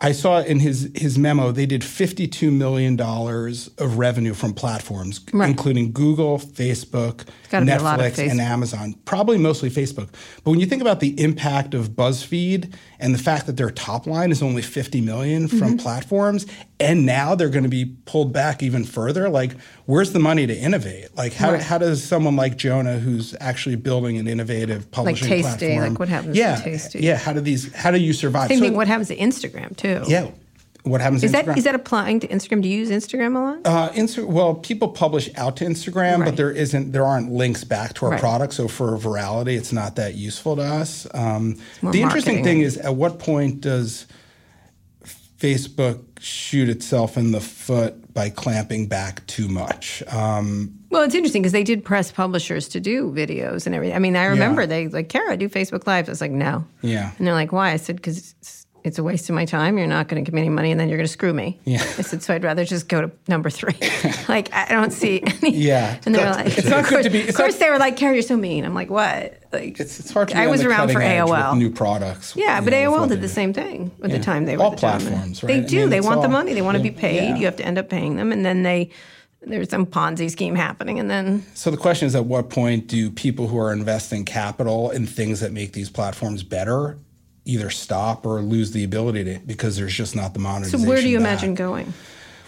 I saw in his his memo they did 52 million dollars of revenue from platforms, Right. including Google, Facebook, gotta be a lot of Netflix, and Amazon. Probably mostly Facebook. But when you think about the impact of BuzzFeed and the fact that their top line is only 50 million from Mm-hmm. platforms, and now they're going to be pulled back even further, like where's the money to innovate? Like how, Right. how does someone like Jonah, who's actually building an innovative publishing like Tasty, platform, like what happens to yeah, Tasty. Yeah, how do these? How do you survive? Same So- thing. What happens to Instagram too? yeah. What happens? Is to that Instagram? is that is that applying to Instagram? Do you use Instagram a lot? Uh, Insta- well, people publish out to Instagram, Right. but there isn't there aren't links back to our Right. product. So for virality, it's not that useful to us. Um, the interesting thing is, at what point does Facebook shoot itself in the foot by clamping back too much? Um, Well, it's interesting because they did press publishers to do videos and everything. I mean, I remember Yeah. they like, Kara, do Facebook Live. I was like, no. Yeah. And they're like, why? I said, because it's, it's a waste of my time. You're not going to give me any money, and then you're going to screw me. Yeah. I said, so I'd rather just go to number three. *laughs* like, I don't see any. Yeah. And they were like, It's not good course, to be- Of course, not- they were like, Kara, you're so mean. I'm like, what? Like, it's, it's hard to. I was around for AOL. new products. Yeah, but know, AOL did the same thing at Yeah. the time they were All the platforms, They right? I do. mean, they want the money. They want to yeah. be paid. Yeah. You have to end up paying them, and then they there's some Ponzi scheme happening, and then So the question is, at what point do people who are investing capital in things that make these platforms better either stop or lose the ability to because there's just not the monetization? So where do you back. imagine going?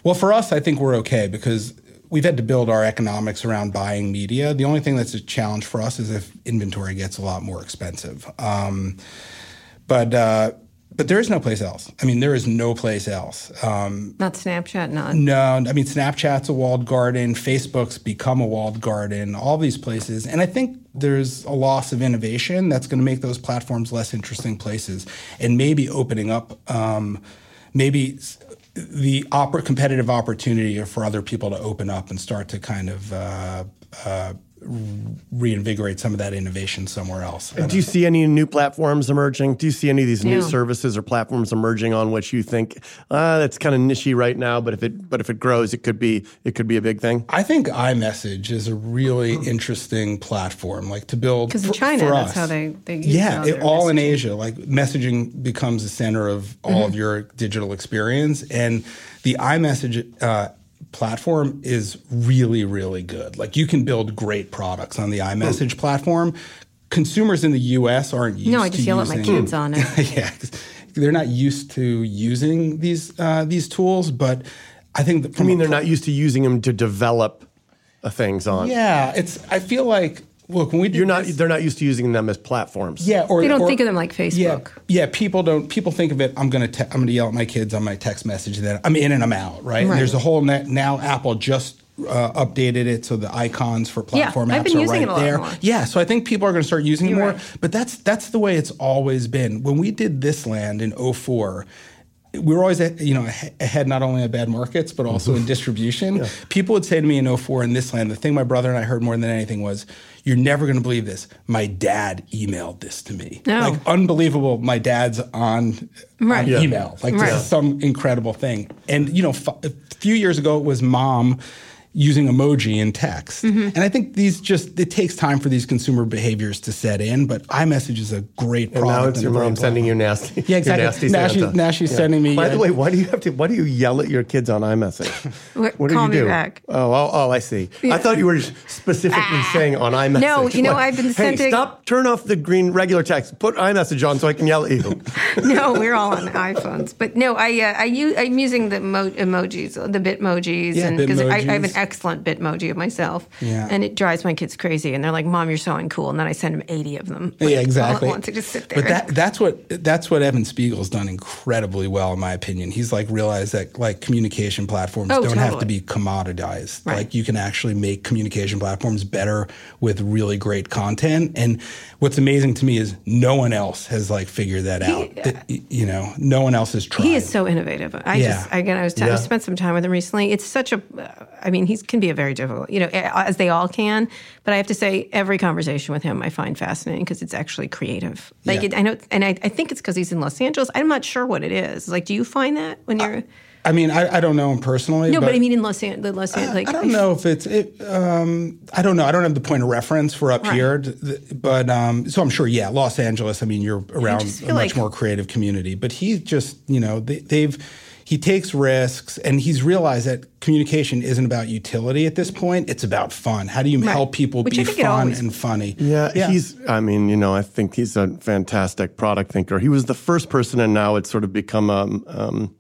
Well, for us, I think we're okay because we've had to build our economics around buying media. The only thing that's a challenge for us is if inventory gets a lot more expensive. Um, but uh, but there is no place else. I mean, there is no place else. Um, Not Snapchat, not. no, I mean Snapchat's a walled garden. Facebook's become a walled garden. All these places, and I think there's a loss of innovation that's going to make those platforms less interesting places, and maybe opening up, um, maybe the competitive opportunity for other people to open up and start to kind of. Uh, uh, reinvigorate some of that innovation somewhere else. Do you see any new platforms emerging? Do you see any of these new No. services or platforms emerging on which you think uh, that's kind of nichey right now, but if it but if it grows, it could be it could be a big thing? I think iMessage is a really interesting platform, like to build Because in for- China, for that's how they, they use yeah, all it, all in. Asia. Like messaging becomes the center of all of your digital experience, and the iMessage uh, platform is really, really good. Like you can build great products on the iMessage platform. Consumers in the U.S. aren't used. No, I just to yell at my kids on it. *laughs* yeah, 'cause they're not used to using these uh, these tools, but I think that I mean, they're not used to using them to develop uh, things on. yeah, it's. I feel like look when we did You're not. this- They're not used to using them as platforms. yeah, or They don't or- think of them like Facebook. yeah. People don't. People think of it. I'm gonna. Te- I'm gonna yell at my kids on my text message. Then I'm in and I'm out. Right. And Right. there's a whole net, now. Apple just uh, updated it so the icons for platform I've apps been are using right it a lot there. more. Yeah. So I think people are going to start using it You're more. right. But that's that's the way it's always been. When we did this land in 04, we were always you know ahead not only of bad markets but also in mm-hmm. distribution. People would say to me in 04 in this land, the thing my brother and I heard more than anything was, "You're never going to believe this. My dad emailed this to me. No. Like unbelievable. My dad's on, Right. on Yeah. email. Like Right. this is some incredible thing. And you know, f- a few years ago it was mom." Using emoji in text. Mm-hmm. And I think these just, it takes time for these consumer behaviors to set in, but iMessage is a great And product. now it's and your a great mom sending you nasty. Yeah, exactly. Your nasty Now Santa. she's- now she's sending me, By uh, the way, why do you have to? Why do you yell at your kids on iMessage? *laughs* What- What do you me do? back. Oh, oh, oh, I see. I thought you were specifically saying on iMessage. No, you know, like, I've been sending. Hey, stop! Turn off the green regular text. Put iMessage on so I can yell at you. *laughs* no, we're all on iPhones. But no, I uh, I use, I'm using the mo- emojis, the Bitmojis, Yeah, and because I, I have an Bitmojis. Excellent Bitmoji of myself, Yeah. and it drives my kids crazy. And they're like, "Mom, you're so uncool," and then I send them 80 of them. Yeah, exactly. All at I just sit there. But that, that's what that's what Evan Spiegel's done incredibly well, in my opinion. He's like realized that like communication platforms Oh, don't have to be commoditized. Right. Like you can actually make communication platforms better with really great content. And what's amazing to me is no one else has like figured that out. That, you know, no one else has tried. He is so innovative. I Yeah. just again, I was t- I Yeah. spent some time with him recently. It's such a, uh, I mean, he can be a very difficult, you know, as they all can. But I have to say, every conversation with him I find fascinating because it's actually creative. Like Yeah. it, I know, and I, I think it's because he's in Los Angeles. I'm not sure what it is. Like, do you find that when you're? I mean, I, I don't know him personally. no, but, I mean in Los Angeles. Los Angeles like, I don't know if it's it. Um, I don't know. I don't have the point of reference for up Right. here, but um, so I'm sure. Yeah, Los Angeles. I mean, you're around a much like- more creative community. But he just, you know, they, they've he takes risks, and he's realized that communication isn't about utility at this point. It's about fun. How do you Right. help people Which be I think it fun and funny? Yeah, he's. I mean, you know, I think he's a fantastic product thinker. He was the first person, and now it's sort of become um, um,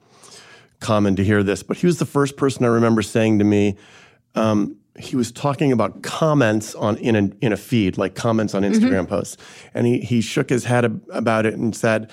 common to hear this. But he was the first person I remember saying to me. Um, he was talking about comments on in a in a feed, like comments on Instagram posts, and he he shook his head ab- about it and said.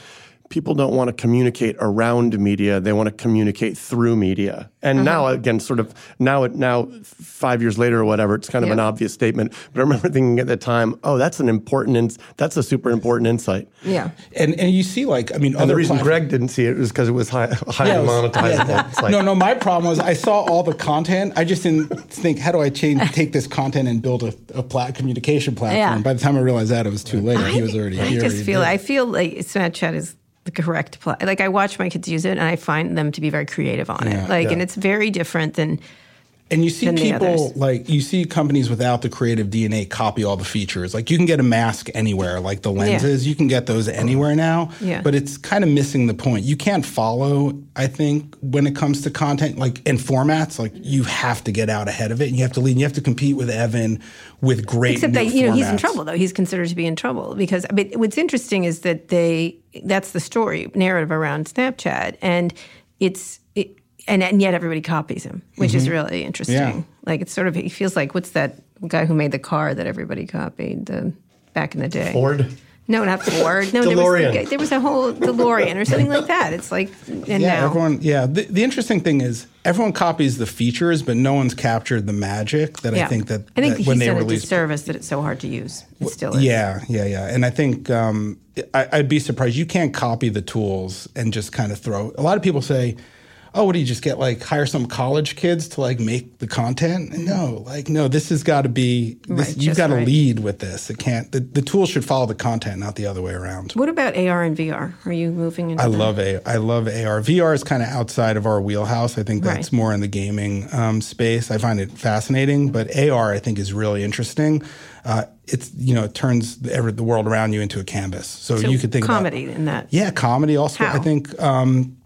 People don't want to communicate around media; they want to communicate through media. And mm-hmm. now, again, sort of now, it now five years later or whatever, it's kind of Yeah. an obvious statement. But I remember thinking at the time, oh, that's an important, ins- that's a super important insight. yeah. And and you see, like, I mean, And the reason platforms- Greg didn't see it was because it was high, highly Yeah, was- monetizable. yeah. Like, no, no. My problem was I saw all the content. I just didn't think, how do I change, *laughs* take this content and build a, a plat- communication platform? Yeah. By the time I realized that, it was too late. he was already I here. just feel. I feel like Snapchat is the correct play. Like I watch my kids use it, and I find them to be very creative on Yeah, it. Like, yeah. and it's very different than And you see people like you see companies without the creative DNA copy all the features. Like you can get a mask anywhere, like the lenses, you can get those anywhere now. Yeah. But it's kind of missing the point. You can't follow, I think, when it comes to content, like in formats, like you have to get out ahead of it and you have to lead. And you have to compete with Evan with great Except that you know he's in trouble though. He's considered to be in trouble because but what's interesting is that they that's the story narrative around Snapchat and it's it, and, and yet everybody copies him, which is really interesting. Mm-hmm. Yeah. Like it's sort of he feels like what's that guy who made the car that everybody copied the, back in the day? Ford. No, not Ford. No, there was, there was a whole DeLorean or something like that. It's like and yeah, now everyone. Yeah, the, the interesting thing is everyone copies the features, but no one's captured the magic that I think that, I think that when they release. disservice that it's so hard to use. It still is. Yeah, yeah, yeah. And I think um, I, I'd be surprised. You can't copy the tools and just kind of throw. A lot of people say, "Oh, what do you just get? Like hire some college kids to like make the content?" No, like no. This has got to be. This, Right, you've got to right. lead with this. It can't. The, the tools should follow the content, not the other way around. What about AR and VR? Are you moving into I that? love A. I love AR. VR is kind of outside of our wheelhouse. I think that's Right. more in the gaming um, space. I find it fascinating, but AR I think is really interesting. Uh, it's you know it turns the, every, the world around you into a canvas. So, So you could think comedy About, in that. yeah, comedy. Also, I think. Um,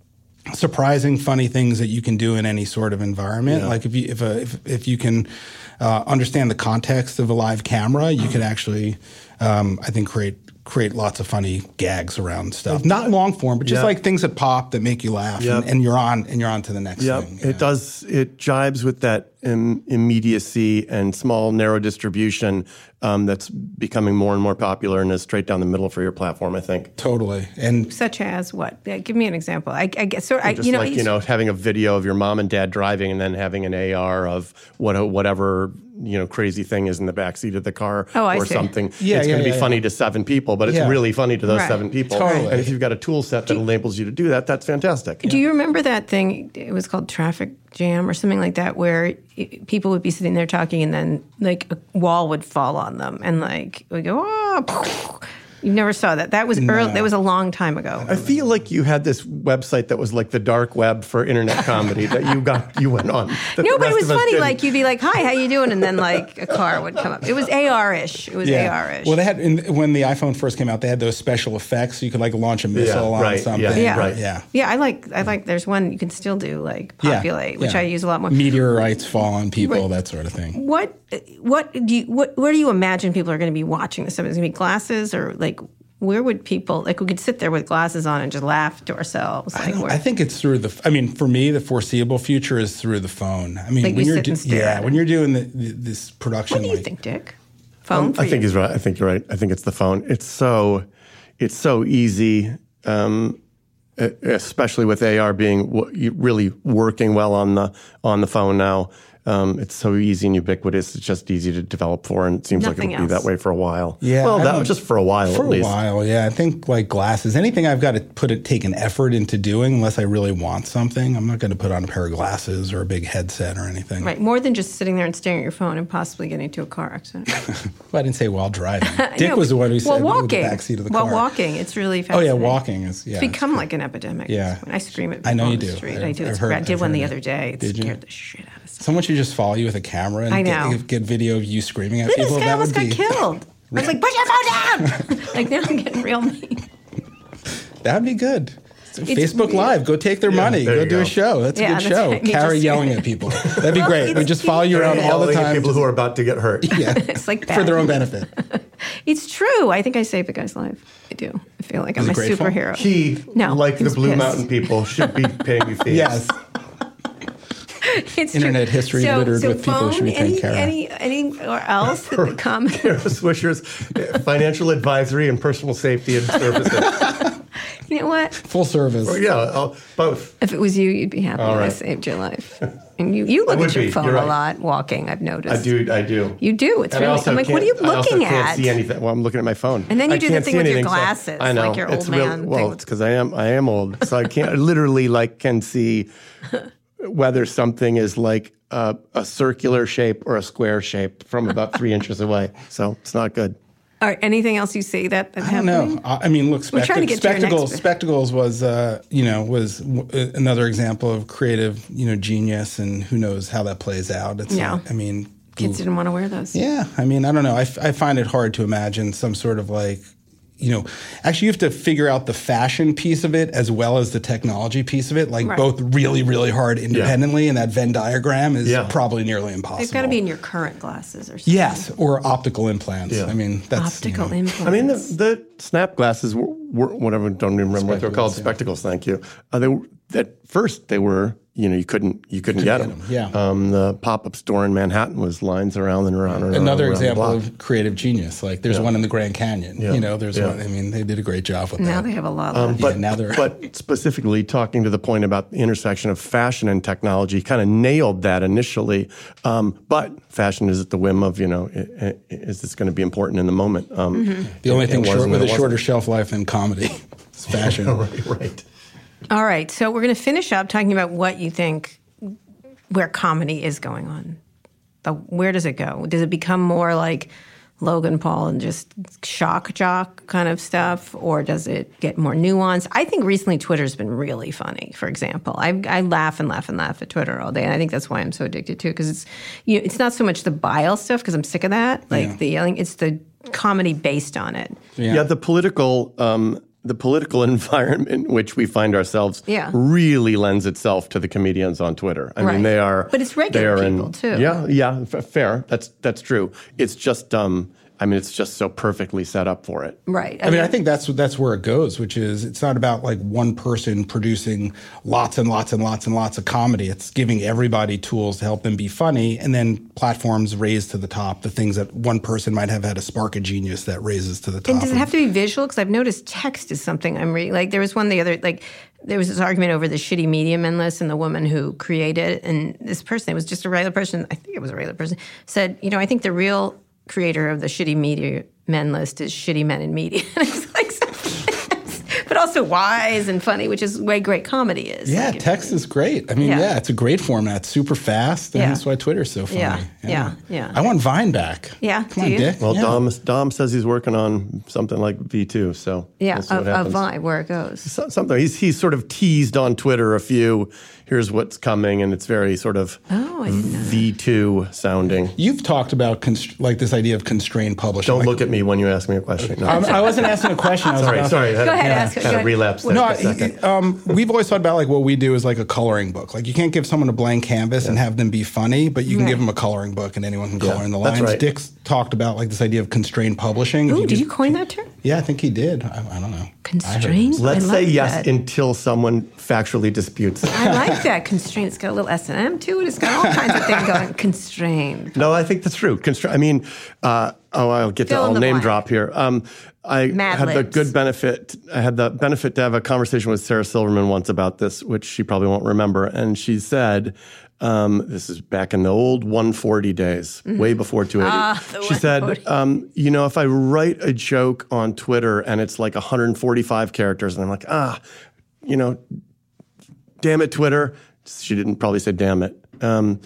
surprising funny things that you can do in any sort of environment like if you if a, if, if you can uh, understand the context of a live camera you can actually um, i think create create lots of funny gags around stuff not long form but just Yeah. like things that pop that make you laugh Yep. and, and you're on and you're on to the next Yep, thing it does. It jibes with that Im- immediacy and small, narrow distribution um, that's becoming more and more popular and is straight down the middle for your platform. I think. totally and Such as what? Yeah, give me an example. I, I guess so. I, Just you know, like you know, having a video of your mom and dad driving, and then having an AR of what whatever you know crazy thing is in the backseat of the car Oh, I or see. something. Yeah, it's yeah, going to yeah, be funny yeah. to seven people, but it's Yeah. really funny to those Right. seven people. Totally. And if you've got a tool set that enables you to do that, that's fantastic. Do you remember that thing? It was called traffic jam or something like that, where people would be sitting there talking, and then like a wall would fall on them, and like we go, oh, you never saw that. That was early. That was a long time ago. I feel like you had this website that was like the dark web for internet comedy that you got you went on. No, but it was funny. didn't. Like you'd be like, "Hi, how you doing?" And then like a car would come up. It was AR-ish. It was AR-ish. well they had in, when the iphone first came out they had those special effects so you could like launch a missile on right, something yeah, yeah, right. yeah yeah. I like. I like. There's one you can still do like Yeah, populate, which yeah. I use a lot more. meteorites fall on people Right. that sort of thing What what do you what where do you imagine people are going to be watching this? Is it going to be glasses or like where would people like we could sit there with glasses on and just laugh to ourselves? Like where, I think it's through the. I mean, for me, the foreseeable future is through the phone. I mean, Like when you you're sit and stare yeah, at when it. you're doing the, the, this production, what do you like, think, Dick? Phone. for Um, I think you? he's right. I think you're right. I think it's the phone. It's so, it's so easy, um, especially with AR being w- really working well on the on the phone now. Um, it's so easy and ubiquitous. It's just easy to develop for, and it seems Nothing like it'll be that way for a while. Yeah, well, I that don't- was just for a while for at a while. Yeah, I think like glasses. Anything I've got to put it, take an effort into doing, unless I really want something, I'm not going to put on a pair of glasses or a big headset or anything. right more than just sitting there and staring at your phone and possibly getting into a car accident. *laughs* Well, I didn't say while driving. *laughs* Dick No, was the one who said well, with walking. It's really fascinating. Oh, yeah, walking has yeah become like an epidemic. Yeah. I scream at people on the backseat of the while car. walking, it's really Oh fascinating. yeah, walking is yeah. It's become like an epidemic. Yeah. I scream at people I know on you the do. street. I've- I do. I've It's heard- great. I did I've one heard the it. other day. It Did you? scared the shit out of me. Someone should just follow you with a camera and I get- know. Get, video of you screaming at This people. guy that almost would got be, killed. *laughs* I was like, put your phone down. *laughs* like now I'm getting real mean. That'd be good. Facebook weird. Live, go take their money, go do go. a show. That's Yeah, a good that's show. right. Kara just- yelling at people. That'd be *laughs* Well, great. We just follow you around all the time. people who are about to get hurt. yeah, It's like for their own benefit. It's true. I think I saved the guy's life. I do. I feel like I'm a grateful? superhero. He, No, like he the Blue pissed. Mountain people, should be paying you fees. Yes. *laughs* It's Internet true. history so, littered so with people who should be phone, any, taken any, anywhere else that the *laughs* comment? Kara Swisher's uh, financial advisory and personal safety and services. *laughs* You know what? Full service. yeah, I'll- both. If it was you, you'd be happy All I saved your life. And you, you look at your be. phone You're a lot walking. I've noticed. I do. I do. You do. It's And really. I'm like, what are you can't- I also looking can't at? see anything. Well, I'm looking at my phone. And then you I do the thing see with your anything, so- glasses, I know. like your it's old real- man Well, thing. it's because I am. I am old, so I can't. I literally like can see whether something is like a, a circular shape or a square shape from about three inches away. So it's not good. All right, anything else you see that, that I don't know. I I mean, look, We're to get to your next spectacles. bit. Spectacles was, uh, you know, was w- uh, another example of creative, you know, genius, and who knows how that plays out. It's, Yeah. I mean, Kids didn't want to wear those. yeah. I mean, I don't know. I, f- I find it hard to imagine some sort of like, you know, actually, you have to figure out the fashion piece of it as well as the technology piece of it, like Right. both really, really hard independently. And that Venn diagram is Yeah. probably nearly impossible. They've got to be in your current glasses or something. Yes, or optical implants. Yeah. I mean, that's you Optical know, implants. I mean, the, the snap glasses were, were whatever. Don't even remember what they're called. Spectacles, Spectacles. Thank you. Uh, they were, at first they were. You know, you couldn't you couldn't get them. yeah. Um, the pop up store in Manhattan was lines around and around and. Another around the example block. of creative genius. Like there's one in the Grand Canyon. Yeah. You know, there's Yeah. one. I mean, they did a great job with now that. Now they have a lot of But, now they're- but specifically talking to the point about the intersection of fashion and technology, kind of nailed that initially. Um, but fashion is at the whim of, you know, i- i- is this going to be important in the moment? Um, Mm-hmm. the only it thing short, wasn't, with it a shorter shelf life than comedy *laughs* is fashion. *laughs* right, right. All right, so we're going to finish up talking about what you think where comedy is going on. The, where does it go? Does it become more like Logan Paul and just shock jock kind of stuff, or does it get more nuanced? I think recently Twitter's been really funny. For example, I, I laugh and laugh and laugh at Twitter all day, and I think that's why I'm so addicted to it because it's you know, it's not so much the bile stuff because I'm sick of that, like Yeah. the yelling. It's the comedy based on it. Yeah, the political um, the political *laughs* environment in which we find ourselves Yeah. really lends itself to the comedians on Twitter. I Right. mean, they are, But it's regular they are people, too. Yeah, yeah, f- fair. That's that's true. It's just, um, I mean, it's just so perfectly set up for it. Right. I mean, I think that's that's where it goes, which is it's not about like one person producing lots and lots and lots and lots of comedy. It's giving everybody tools to help them be funny, and then platforms raise to the top the things that one person might have had a spark of genius that raises to the top. And does it have to be visual? Because I've noticed text is something I'm reading. Like there was one the other like there was this argument over the shitty media men list and the woman who created it. And this person, it was just a regular person. I think it was a regular person said, you know, I think the real creator of the shitty media men list is shitty men in media. And I was like, but also wise and funny, which is the way great comedy is. Yeah, Like, if- text is great. I mean, Yeah. yeah, it's a great format, super fast, and Yeah. that's why Twitter's so funny. Yeah, yeah, yeah. I want Vine back. Yeah, come do on, you? Dick. Well, yeah. Dom Dom says he's working on something like V two. So Yeah, we'll see a, what a happens. where it goes. So- something he's he's sort of teased on Twitter a few. Here's what's coming, and it's very sort of Oh, I didn't know. V two sounding. You've talked about const- like this idea of constrained publishing. Don't Like, look at me when you ask me a question. No. I'm- I wasn't asking a question. I was sorry, about- sorry. I had, Go ahead, a- ask- had go a ahead. relapse there No, for a second. um, we've always thought about like what we do is like a coloring book. Like you can't give someone a blank canvas and have them be funny, but you can Right. give them a coloring book and anyone can color in the that's lines. right. Dick's talked about like this idea of constrained publishing. If Ooh, you did give- you coin that term? Yeah, I think he did. I, I don't know. I Constrained? Let's I say yes that. until someone factually disputes it. I like that constraint. It's got a little S and M to it. It's got all kinds of things going. Constrained. No, I think that's true. Constra- I mean, uh, oh, I'll get Fill to in I'll the name blank. drop here. Um, I Mad had the good benefit. I had the benefit to have a conversation with Sarah Silverman once about this, which she probably won't remember. And she said, um, "This is back in the old 140 days, way before 280." Ah, she said, um, "You know, if I write a joke on Twitter and it's like 145 characters, and I'm like, ah, you know, damn it, Twitter. She didn't probably say damn it. Um,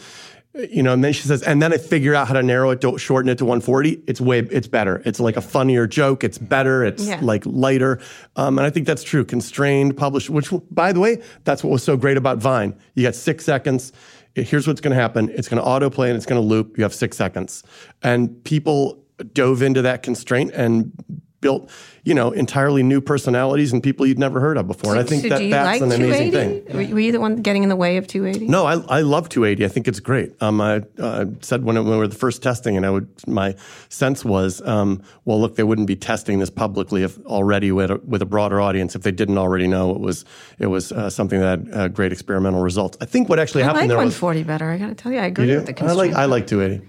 you know, and then she says, and then I figure out how to narrow it, to shorten it to 140. It's way, it's better. It's like a funnier joke. It's better. It's Yeah. like lighter. Um, and I think that's true. Constrained, published, which, by the way, that's what was so great about Vine. You got six seconds. Here's what's going to happen. It's going to autoplay and it's going to loop. You have six seconds. And people dove into that constraint and built, you know, entirely new personalities and people you'd never heard of before. And I think so that that's like an amazing 280? thing. Were- you the one getting in the way of 280? No, I, I love 280. I think it's great. Um, I uh, said when, it, when we were the first testing, and I would my sense was, um, well, look, they wouldn't be testing this publicly if already with a, with a broader audience if they didn't already know it was it was uh, something that had uh, great experimental results. I think what actually I happened like there was 140 better. I got to tell you, I agree you with the do? I like. I like 280.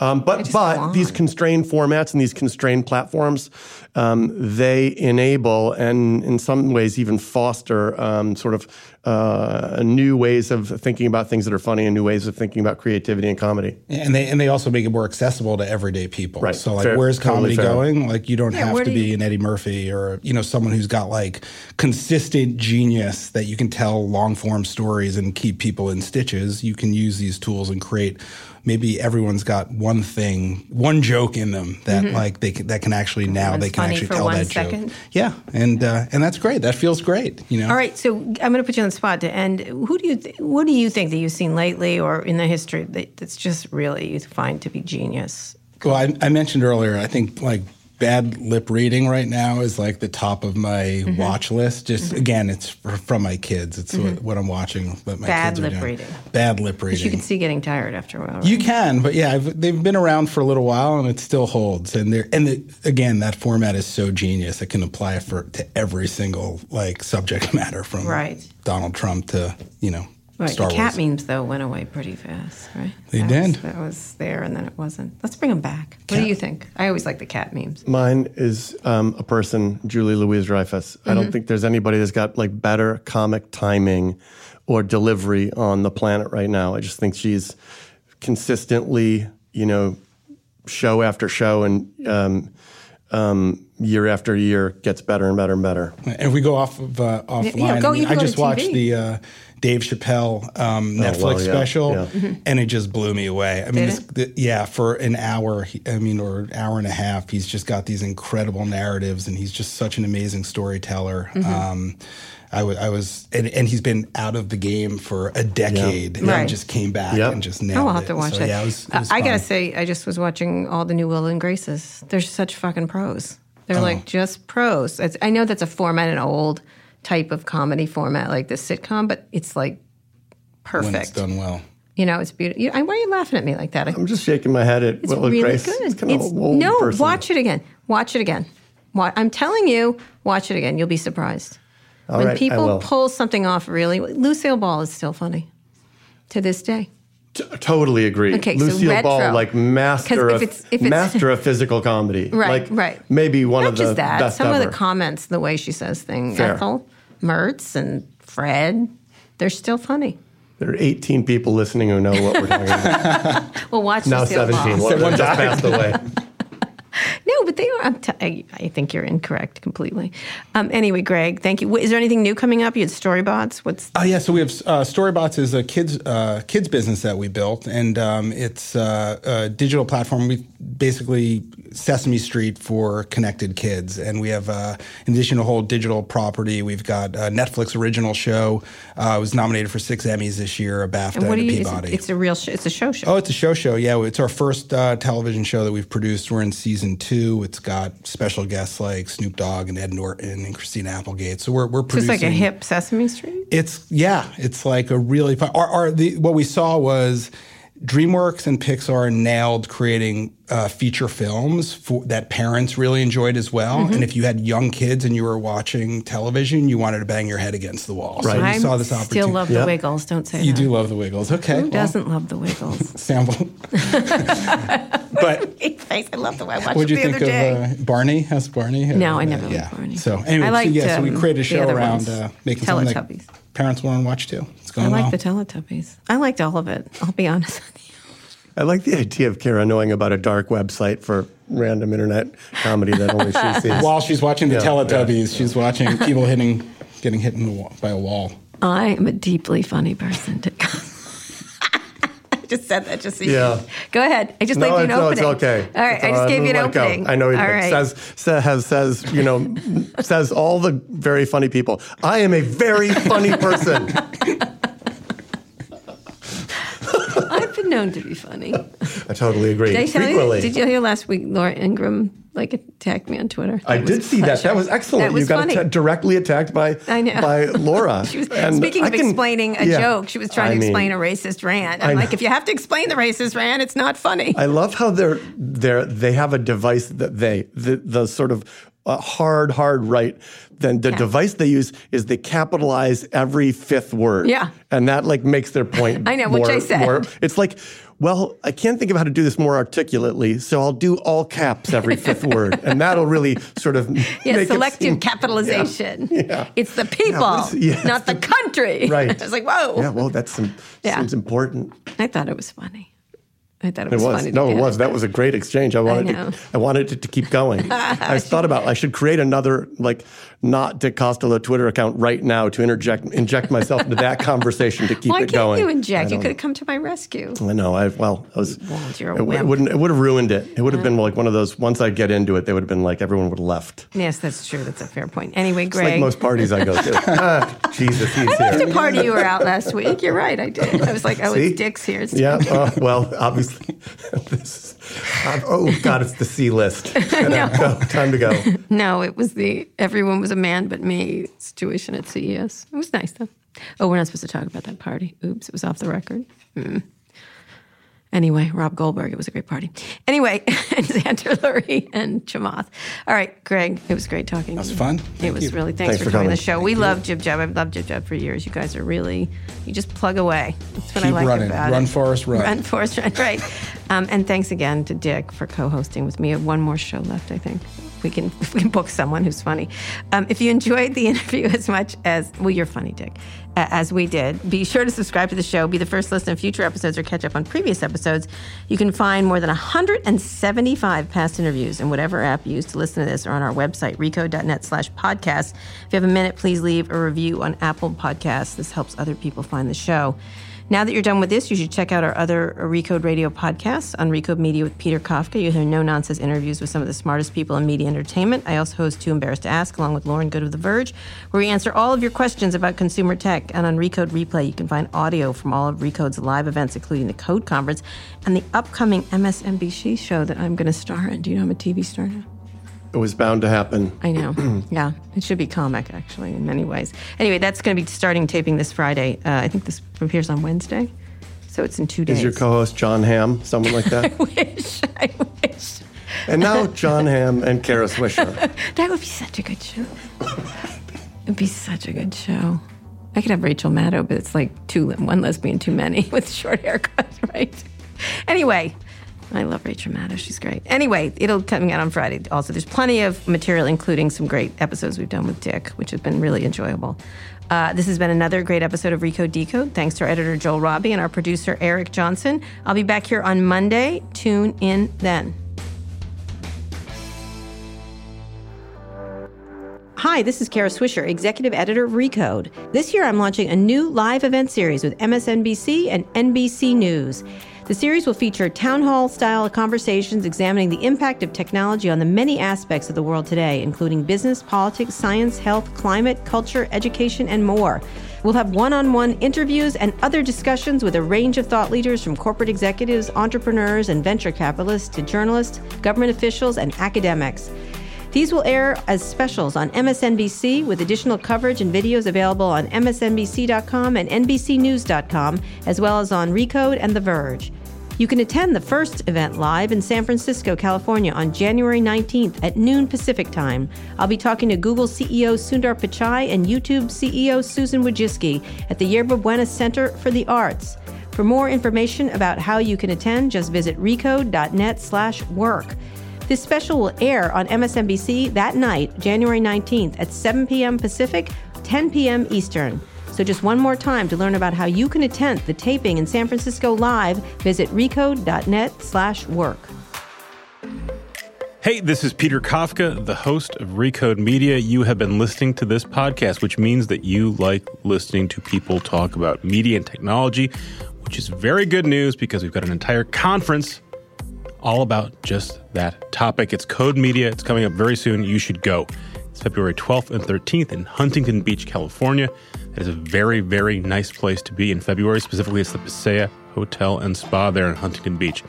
Um, but but these constrained formats and these constrained platforms, um, they enable and in some ways even foster um, sort of uh, new ways of thinking about things that are funny and new ways of thinking about creativity and comedy. And they and they also make it more accessible to everyday people. Right. So like Fair. where's comedy fair. going? Like you don't Yeah, have to be you- an Eddie Murphy or you know someone who's got like consistent genius that you can tell long form stories and keep people in stitches. You can use these tools and create maybe everyone's got one thing, one joke in them that like they can, that can actually now One's they can funny actually for tell one that second. joke. Yeah, and uh, and that's great. That feels great. You know. All right, so I'm going to put you on the spot to end. Who do you, th- what do you think that you've seen lately or in the history that, that's just really you find to be genius? Well, I, I mentioned earlier. I think like bad lip reading right now is like the top of my Mm-hmm. watch list. Just again, it's from my kids. It's what, what I'm watching. That my Bad kids are lip doing. reading. Bad lip But reading. you can see getting tired after a while. Right? You can, but yeah, I've, they've been around for a little while, and it still holds. And they're and the, again, that format is so genius; it can apply for to every single like subject *laughs* matter, from Right. Donald Trump to you know right. Star the cat Wars. memes though went away pretty fast, right? They that did. Was, that was there and then it wasn't. Let's bring them back. What do you think? I always like the cat memes. Mine is um, a person, Julia Louis-Dreyfus. I Mm-hmm. don't think there's anybody that's got like better comic timing or delivery on the planet right now. I just think she's consistently, you know, show after show and um, um, year after year gets better and better and better. And if we go off of uh, offline, yeah, go- I, mean, I just watched the uh, Dave Chappelle um, Netflix well, yeah, special, yeah. and it just blew me away. I mean, this, the, yeah, for an hour, I mean, or an hour and a half, he's just got these incredible narratives, and he's just such an amazing storyteller. Mm-hmm. Um, I was, and, and he's been out of the game for a decade, and Right. just came back Yep. and just nailed Oh, I'll have to watch so, that. Yeah, it was, it Uh, was I gotta say, I just was watching all the new Will and Graces. They're such fucking pros. They're Oh. like just pros. It's, I know that's a format, an old type of comedy format, like the sitcom, but it's like perfect. when it's done well. You know, it's beautiful. Why are you laughing at me like that? I, I'm just shaking my head at it's Will really Grace. good. It's kind of It's- an old no, person. watch it again. Watch it again. Wa- I'm telling you, watch it again. You'll be surprised. All when right, I people will. pull something off, really, Lucille Ball is still funny to this day. T- totally agree. Okay, so Lucille retro. Ball, like master 'Cause if of it's- if it's- master of physical comedy. *laughs* Right, like, right. Maybe one Not of the just that. best Some ever. of the comments, the way she says things, Fair. Ethel, Mertz, and Fred, they're still funny. there are 18 people listening who know what we're talking about. *laughs* Well, watch now Lucille 17. One just passed away. *laughs* No, but they are. I'm t- I, I think you're incorrect completely. Um, anyway, Greg, thank you. Is there anything new coming up? You had Storybots. What's Oh yeah, so we have uh, Storybots is a kids uh, kids business that we built, and um, it's uh, a digital platform. We basically Sesame Street for connected kids, and we have uh, in addition to a whole digital property, we've got a Netflix original show. Uh, it was nominated for six Emmys this year, a BAFTA, and what and a you? Peabody. it's a real. Sh- it's a show show. Oh, it's a show show. Yeah, it's our first uh, television show that we've produced. We're in season two. It's got special guests like Snoop Dogg and Ed Norton and Christina Applegate. So we're we're producing like a hip Sesame Street. it's yeah, it's like a really fun. Our, our, the, what we saw was DreamWorks and Pixar nailed creating uh, feature films for, that parents really enjoyed as well. Mm-hmm. And if you had young kids and you were watching television, you wanted to bang your head against the wall. So Right. we I saw this opportunity. still love the Wiggles. Don't say you that. do love the Wiggles, okay? Who well, doesn't love the Wiggles? *laughs* Sample. *laughs* but I love the way I watched What'd you the think other day. of uh, Barney? How's Barney? No, I Uh, never liked yeah. Barney. So anyway, liked, so, yeah, so we um, created a show around uh, making something that parents want to watch too. It's I like well. the Teletubbies. I liked all of it. I'll be honest with you. I like the idea of Kara knowing about a dark website for random internet comedy that only she *laughs* sees. While she's watching the Yeah, Teletubbies, she's watching people hitting, getting hit in the wall, by a wall. I am a deeply funny person. To *laughs* I just said that just so you Yeah. Go ahead. I just no, gave you an it's, no, opening. it's okay. All right, It's I just all- gave you an let it go. opening. I know he All right. says, says says you know *laughs* says all the very funny people. I am a very funny person. I've been known to be funny. *laughs* I totally agree. Did I tell Frequently. you? Did you hear last week? Laura Ingraham like attacked me on Twitter. I That did see that. pleasure. That was excellent. That was you got funny. atta- directly attacked by I know. by *laughs* Laura. She was, And speaking I of can- explaining a yeah. joke, she was trying I to mean, explain a racist rant. I I'm know. like, if you have to explain the racist rant, it's not funny. I love how they're they're they have a device that they the the sort of uh, hard hard right. Then the Yeah. device they use is they capitalize every fifth word. Yeah. and that like makes their point. *laughs* I know, which more- I said. more- it's like. Well, I can't think of how to do this more articulately, so I'll do all caps every fifth *laughs* word, and that'll really sort of yeah, make selective it seem, capitalization. Yeah. It's the people, is- yeah, not it's the, country. Right. *laughs* I was like, whoa. Yeah, well, that's some, Yeah. seems important. I thought it was funny. I thought it It was, was funny. to no, it was. That was a great exchange. I wanted know. to, I wanted it to keep going. *laughs* I thought about I should create another like not Dick Costolo Twitter account right now to interject inject myself into that *laughs* conversation to keep Why it can't going. you inject? You could have come to my rescue. I know. I well, I was. A it, it wouldn't. It would have ruined it. It would have been like one of those. Once I get into it, they would have been like everyone would have left. Yes, that's true. That's a fair point. Anyway, It's like Greg. most parties I go to. ah, *laughs* *laughs* Jesus, he's At here. the party you were out last week. You're right. I did. I was like, oh, See? it's Dick's here. It's Yeah. Uh, well, obviously, this is. uh, oh God, it's the C list. *laughs* Go, time to go. *laughs* No, it was the everyone was a man but me situation at CES. It was nice though. Oh, we're not supposed to talk about that party. Oops, it was off the record. Hmm. Anyway, Rob Goldberg, it was a great party. Anyway, *laughs* and Zander Lurie and Chamath. All right, Greg, it was great talking. That was to you. fun. It was you. really thanks, Thanks for for doing the coming. show. we love Jib Jab. I've loved Jib Jab for years. You guys are really you just plug away. That's what I Keep like running. about Run, it. Forrest, run. Run, Forrest, run. Right. Um, and thanks again to Dick for co-hosting with me. One more show left, I think. We can *laughs* we can book someone who's funny. Um, if you enjoyed the *laughs* interview as much as well, you're funny, Dick, as we did. Be sure to subscribe to the show. Be the first to listen to future episodes or catch up on previous episodes. You can find more than 175 past interviews in whatever app you use to listen to this, or on our website recode.net/slash podcast. If you have a minute, please leave a review on Apple Podcasts. This helps other people find the show. Now that you're done with this, you should check out our other Recode Radio podcasts on Recode Media with Peter Kafka. You hear no nonsense interviews with some of the smartest people in media entertainment. I also host Too Embarrassed to Ask along with Lauren Goode of The Verge, where we answer all of your questions about consumer tech. And on Recode Replay, you can find audio from all of Recode's live events, including the Code Conference and the upcoming MSNBC show that I'm going to star in. Do you know I'm a TV star now? It was bound to happen. I know. *clears throat* yeah, it should be comic actually in many ways. Anyway, that's going to be starting taping this Friday. Uh, I think this appears on Wednesday, so it's in two days. Is your co-host Jon Hamm someone like that? *laughs* I wish. I wish. and now Jon Hamm and Kara Swisher. *laughs* That would be such a good show. It'd be such a good show. I could have Rachel Maddow, but it's like two one lesbian too many *laughs* with short haircuts, right? Anyway, I love Rachel Maddow. She's great. Anyway, it'll coming out on Friday. Also, there's plenty of material, including some great episodes we've done with Dick, which have been really enjoyable. Uh, this has been another great episode of Recode Decode. Thanks to our editor Joel Robbie and our producer Eric Johnson. I'll be back here on Monday. Tune in then. Hi, this is Kara Swisher, Executive Editor of Recode. This year I'm launching a new live event series with MSNBC and NBC News. The series will feature town hall style conversations examining the impact of technology on the many aspects of the world today, including business, politics, science, health, climate, culture, education, and more. We'll have one on one interviews and other discussions with a range of thought leaders from corporate executives, entrepreneurs, and venture capitalists to journalists, government officials, and academics. These will air as specials on MSNBC with additional coverage and videos available on MSNBC.com and NBCNews.com, as well as on Recode and The Verge. You can attend the first event live in San Francisco, California on January 19th at noon Pacific Time. I'll be talking to Google CEO Sundar Pichai and YouTube CEO Susan Wojcicki at the Yerba Buena Center for the Arts. For more information about how you can attend, just visit recode.net slash work. This special will air on MSNBC that night, January 19th at 7 p.m. Pacific, 10 p.m. Eastern. So just one more time to learn about how you can attend the taping in San Francisco live, visit recode.net slash work. Hey, this is Peter Kafka, the host of Recode Media. You have been listening to this podcast, which means that you like listening to people talk about media and technology, which is very good news because we've got an entire conference all about just that topic. It's Code Media. It's coming up very soon. You should go. It's February 12th and 13th in Huntington Beach, California. It is a very, very nice place to be in February. Specifically, it's the Pasea Hotel and Spa there in Huntington Beach.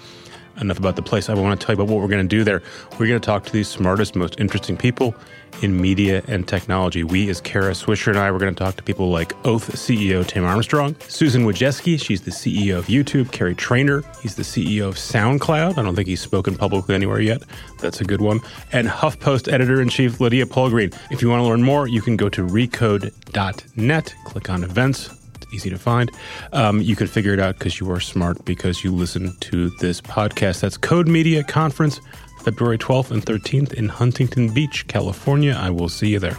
Enough about the place. I want to tell you about what we're going to do there. We're going to talk to the smartest, most interesting people in media and technology. We, as Kara Swisher and I, we're going to talk to people like Oath CEO Tim Armstrong, Susan Wojcicki, she's the CEO of YouTube, Kerry Trainor, he's the CEO of SoundCloud. I don't think he's spoken publicly anywhere yet. That's a good one. And HuffPost editor in chief Lydia Polgreen. If you want to learn more, you can go to recode.net, click on events. Easy to find. Um, you can figure it out because you are smart because you listen to this podcast. That's Code Media Conference, February 12th and 13th in Huntington Beach, California. I will see you there.